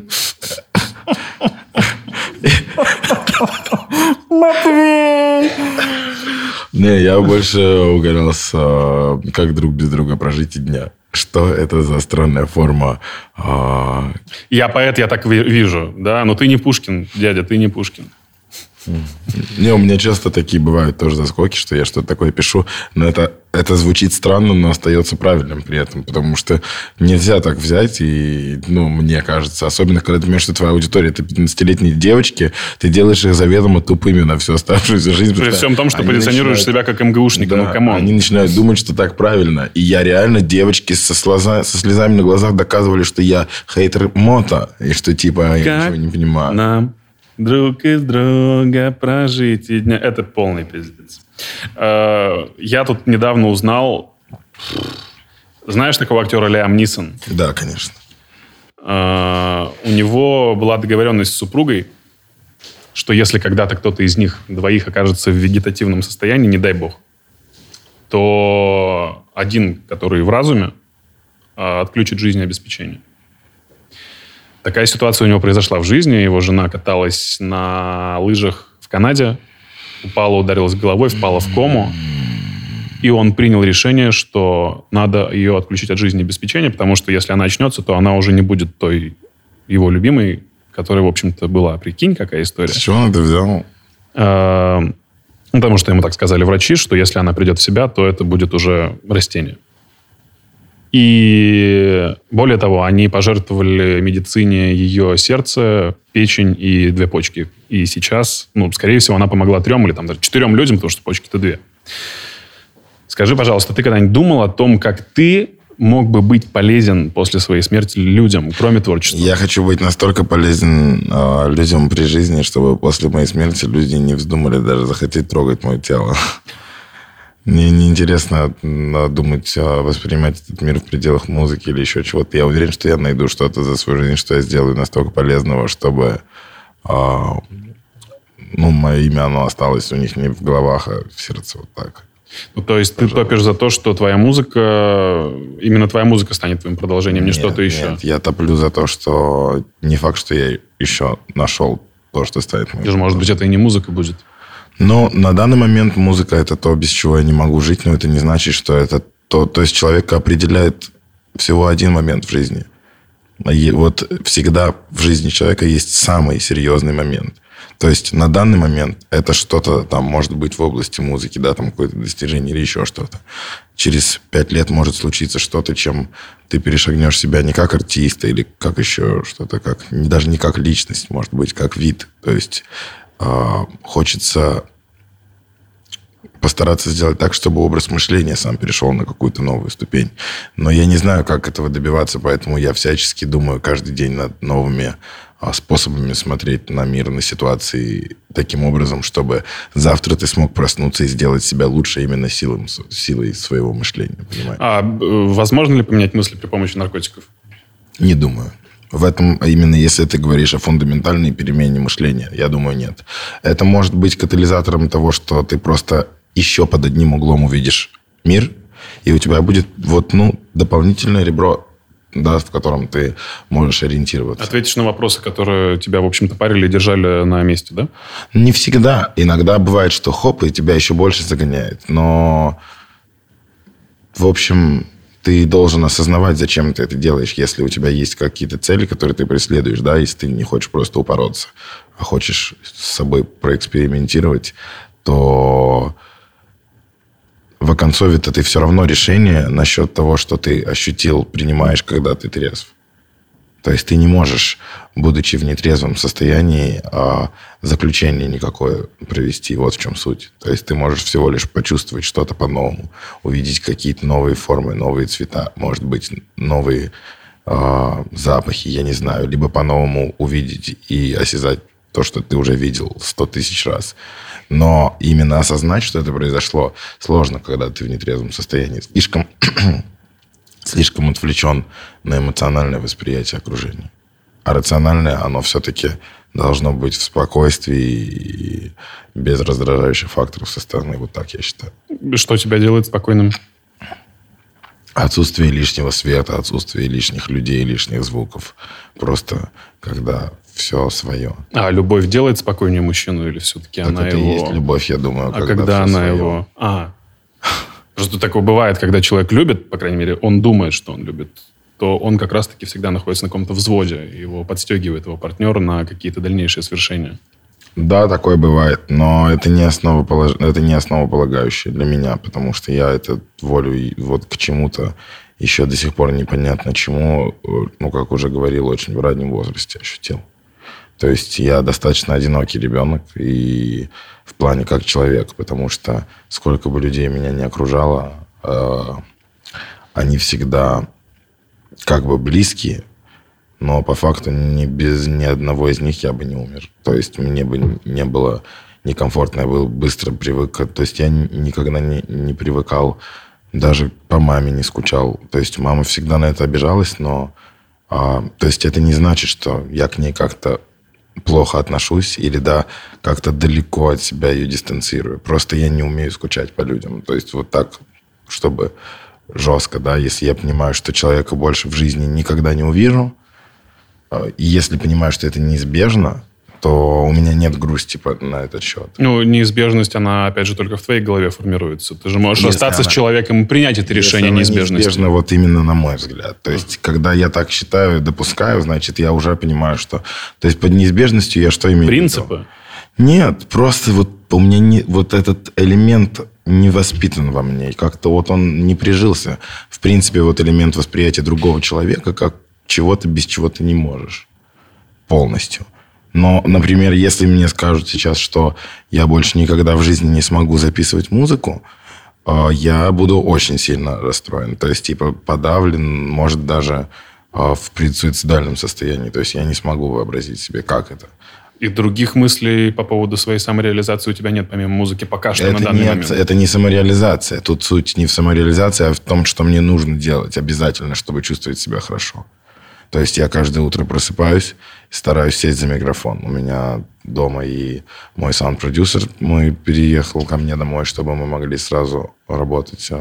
Матвей! Не, я больше угорел с э, как друг без друга прожить и дня что это за странная форма? А... Я поэт, я так вижу, да, но ты не Пушкин, дядя, ты не Пушкин. Не, у меня часто такие бывают тоже заскоки, что я что-то такое пишу, но это это звучит странно, но остается правильным при этом, потому что нельзя так взять и, ну, мне кажется, особенно когда ты понимаешь, что твоя аудитория это 15-летние девочки, ты делаешь их заведомо тупыми на всю оставшуюся жизнь. При всем том, что позиционируешь начинают... себя как МГУшник, да, ну, come on. Они начинают думать, что так правильно. И я реально девочки со, слеза... со слезами на глазах доказывали, что я хейтер Мота, и что типа как я ничего не понимаю. нам друг из друга прожить и дня... Это полный пиздец. Э, я тут недавно узнал... Знаешь такого актера Лиам Нисон? Да, конечно. Э, у него была договоренность с супругой, что если когда-то кто-то из них двоих окажется в вегетативном состоянии, не дай бог, то один, который в разуме, а, отключит жизнеобеспечение. Такая ситуация у него произошла в жизни. Его жена каталась на лыжах в Канаде, упала, ударилась головой, впала в кому. И он принял решение, что надо ее отключить от жизнеобеспечения, потому что если она очнется, то она уже не будет той его любимой, которая, в общем-то, была. Прикинь, какая история. С чего он это взял? А, ну, потому что ему так сказали врачи, что если она придет в себя, то это будет уже растение. И более того, они пожертвовали медицине ее сердце, печень и две почки. И сейчас, ну, скорее всего, она помогла трем или там даже четырем людям, потому что почки-то две. Скажи, пожалуйста, ты когда-нибудь думал о том, как ты мог бы быть полезен после своей смерти людям, кроме творчества? Я хочу быть настолько полезен э, людям при жизни, чтобы после моей смерти люди не вздумали даже захотеть трогать мое тело. Мне неинтересно думать, а, воспринимать этот мир в пределах музыки или еще чего-то. Я уверен, что я найду что-то за свою жизнь, что я сделаю настолько полезного, чтобы а, ну, мое имя, оно осталось у них не в головах, а в сердце вот так. Ну, то есть Пожалуйста. ты топишь за то, что твоя музыка, именно твоя музыка станет твоим продолжением, не что-то еще? Нет, я топлю за то, что не факт, что я еще нашел то, что станет моим. Даже, может быть, это и не музыка будет. Но на данный момент музыка это то, без чего я не могу жить, но это не значит, что это то. То есть человек определяет всего один момент в жизни. И вот всегда в жизни человека есть самый серьезный момент. То есть на данный момент это что-то там может быть в области музыки, да, там какое-то достижение или еще что-то. Через пять лет может случиться что-то, чем ты перешагнешь себя не как артиста или как еще что-то, как даже не как личность, может быть, как вид. То есть хочется постараться сделать так, чтобы образ мышления сам перешел на какую-то новую ступень. Но я не знаю, как этого добиваться, поэтому я всячески думаю каждый день над новыми а, способами смотреть на мир, на ситуации таким образом, чтобы завтра ты смог проснуться и сделать себя лучше именно силой, силой своего мышления. Понимаешь? А возможно ли поменять мысли при помощи наркотиков? Не думаю. В этом, именно если ты говоришь о фундаментальной перемене мышления, я думаю, нет. Это может быть катализатором того, что ты просто еще под одним углом увидишь мир, и у тебя будет вот, ну, дополнительное ребро да, в котором ты можешь ориентироваться. Ответишь на вопросы, которые тебя, в общем-то, парили и держали на месте, да? Не всегда. Иногда бывает, что хоп, и тебя еще больше загоняет. Но, в общем, ты должен осознавать, зачем ты это делаешь, если у тебя есть какие-то цели, которые ты преследуешь, да, если ты не хочешь просто упороться, а хочешь с собой проэкспериментировать, то в оконцове-то ты все равно решение насчет того, что ты ощутил, принимаешь, когда ты трезв. То есть ты не можешь, будучи в нетрезвом состоянии, а, заключение никакое провести. Вот в чем суть. То есть ты можешь всего лишь почувствовать что-то по-новому, увидеть какие-то новые формы, новые цвета, может быть, новые э, запахи, я не знаю, либо по-новому увидеть и осязать то, что ты уже видел сто тысяч раз. Но именно осознать, что это произошло, сложно, когда ты в нетрезвом состоянии. Слишком, слишком отвлечен на эмоциональное восприятие окружения. А рациональное, оно все-таки должно быть в спокойствии и без раздражающих факторов со стороны. Вот так я считаю. Что тебя делает спокойным? Отсутствие лишнего света, отсутствие лишних людей, лишних звуков. Просто когда все свое. А любовь делает спокойнее мужчину или все-таки так она это его... есть любовь, я думаю. А когда, когда она свое. его... А, Просто такое бывает, когда человек любит, по крайней мере, он думает, что он любит, то он как раз-таки всегда находится на каком-то взводе, его подстегивает его партнер на какие-то дальнейшие свершения. Да, такое бывает, но это не, основополож... это не основополагающее для меня, потому что я это волю вот к чему-то еще до сих пор непонятно чему, ну, как уже говорил, очень в раннем возрасте ощутил. То есть я достаточно одинокий ребенок и в плане как человек, потому что сколько бы людей меня не окружало, э, они всегда как бы близкие, но по факту ни без ни одного из них я бы не умер. То есть мне бы не было некомфортно, я был быстро привык. То есть я никогда не, не привыкал, даже по маме не скучал. То есть мама всегда на это обижалась, но... А, то есть это не значит, что я к ней как-то плохо отношусь или, да, как-то далеко от себя ее дистанцирую. Просто я не умею скучать по людям. То есть вот так, чтобы жестко, да, если я понимаю, что человека больше в жизни никогда не увижу, э, и если понимаю, что это неизбежно, то у меня нет грусти на этот счет. Ну, неизбежность, она, опять же, только в твоей голове формируется. Ты же можешь если остаться она, с человеком и принять это решение неизбежности. Неизбежно, вот именно на мой взгляд. То есть, когда я так считаю, допускаю, значит, я уже понимаю, что... То есть, под неизбежностью я что имею Принципы? в виду? Нет, просто вот у меня не, вот этот элемент не воспитан во мне. Как-то вот он не прижился. В принципе, вот элемент восприятия другого человека как чего-то, без чего ты не можешь. Полностью. Но, например, если мне скажут сейчас, что я больше никогда в жизни не смогу записывать музыку, э, я буду очень сильно расстроен. То есть, типа, подавлен, может, даже э, в предсуицидальном состоянии. То есть, я не смогу вообразить себе, как это. И других мыслей по поводу своей самореализации у тебя нет, помимо музыки, пока что это на данный нет, момент? Это не самореализация. Тут суть не в самореализации, а в том, что мне нужно делать обязательно, чтобы чувствовать себя хорошо. То есть я каждое утро просыпаюсь стараюсь сесть за микрофон. У меня дома и мой саунд-продюсер мой переехал ко мне домой, чтобы мы могли сразу работать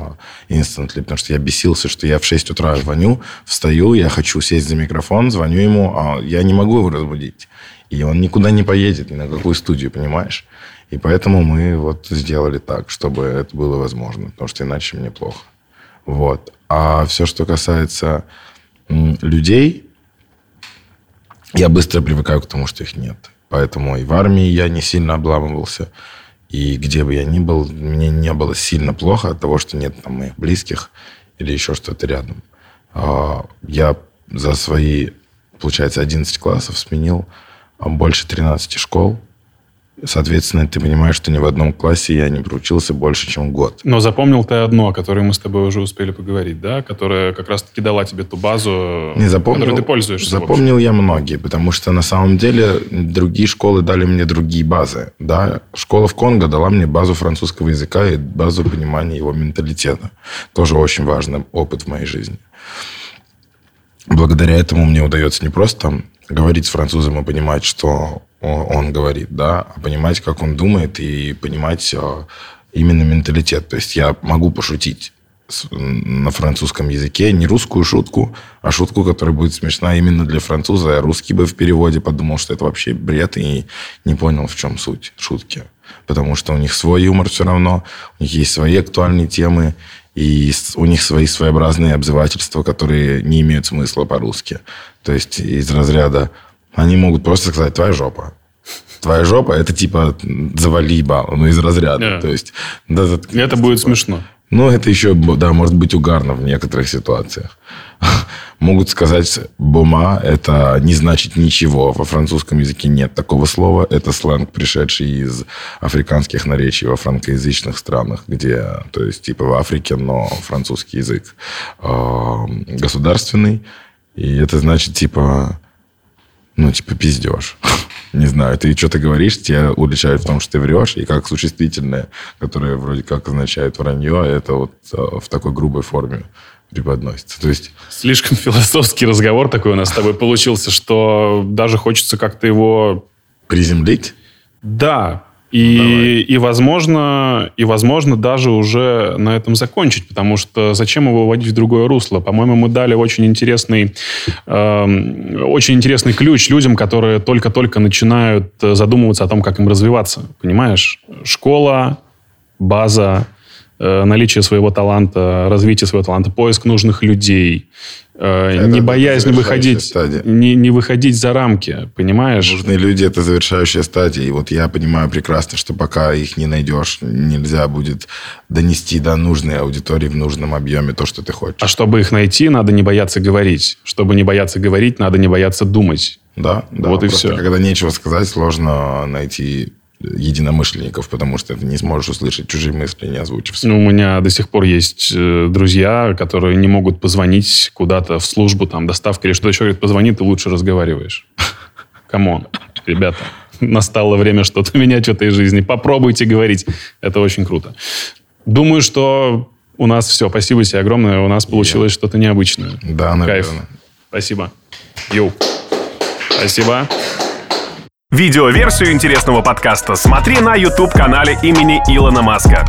instantly, потому что я бесился, что я в 6 утра звоню, встаю, я хочу сесть за микрофон, звоню ему, а я не могу его разбудить. И он никуда не поедет, ни на какую студию, понимаешь? И поэтому мы вот сделали так, чтобы это было возможно, потому что иначе мне плохо. Вот. А все, что касается людей, я быстро привыкаю к тому, что их нет. Поэтому и в армии я не сильно обламывался. И где бы я ни был, мне не было сильно плохо от того, что нет там моих близких или еще что-то рядом. А, я за свои, получается, 11 классов сменил больше 13 школ. Соответственно, ты понимаешь, что ни в одном классе я не проучился больше, чем год. Но запомнил ты одно, о которой мы с тобой уже успели поговорить, да? Которая как раз-таки дала тебе ту базу, не запомнил, которой ты пользуешься. Запомнил я многие, потому что на самом деле другие школы дали мне другие базы. Да? Школа в Конго дала мне базу французского языка и базу понимания его менталитета. Тоже очень важный опыт в моей жизни. Благодаря этому мне удается не просто там говорить с французом и понимать, что он говорит, да, а понимать, как он думает и понимать а, именно менталитет. То есть я могу пошутить на французском языке не русскую шутку, а шутку, которая будет смешна именно для француза. А русский бы в переводе подумал, что это вообще бред и не понял, в чем суть шутки. Потому что у них свой юмор все равно, у них есть свои актуальные темы, и у них свои своеобразные обзывательства, которые не имеют смысла по-русски. То есть из разряда они могут просто сказать «твоя жопа». Твоя жопа – это типа завали бал, ну, из разряда. Yeah. То есть, да, это будет типа, смешно. Ну, это еще, да, может быть угарно в некоторых ситуациях. Могут сказать «бома» – это не значит ничего. Во французском языке нет такого слова. Это сленг, пришедший из африканских наречий во франкоязычных странах, где, то есть, типа в Африке, но французский язык э, государственный. И это значит, типа, ну, типа, пиздеж. не знаю, ты что-то говоришь, тебя уличают в том, что ты врешь, и как существительное, которое вроде как означает вранье, это вот э, в такой грубой форме преподносится. То есть... Слишком философский разговор такой у нас с тобой получился, что даже хочется как-то его... Приземлить? Да, и, и, возможно, и, возможно, даже уже на этом закончить, потому что зачем его вводить в другое русло? По-моему, мы дали очень интересный, э, очень интересный ключ людям, которые только-только начинают задумываться о том, как им развиваться. Понимаешь? Школа, база, э, наличие своего таланта, развитие своего таланта, поиск нужных людей, Э, это не боязнь выходить, не, не выходить за рамки, понимаешь? Нужные люди – это завершающая стадия. И вот я понимаю прекрасно, что пока их не найдешь, нельзя будет донести до нужной аудитории в нужном объеме то, что ты хочешь. А чтобы их найти, надо не бояться говорить. Чтобы не бояться говорить, надо не бояться думать. Да, да. Вот и все. Когда нечего сказать, сложно найти единомышленников, потому что ты не сможешь услышать чужие мысли, не озвучив. Ну, у меня до сих пор есть э, друзья, которые не могут позвонить куда-то в службу, там, доставка или что-то еще. Говорят, позвони, ты лучше разговариваешь. Come on, ребята, настало время что-то менять в этой жизни. Попробуйте говорить. Это очень круто. Думаю, что у нас все. Спасибо тебе огромное. У нас получилось что-то необычное. Да, наверное. Кайф. Спасибо. Yo. Спасибо. Видеоверсию интересного подкаста смотри на YouTube-канале имени Илона Маска.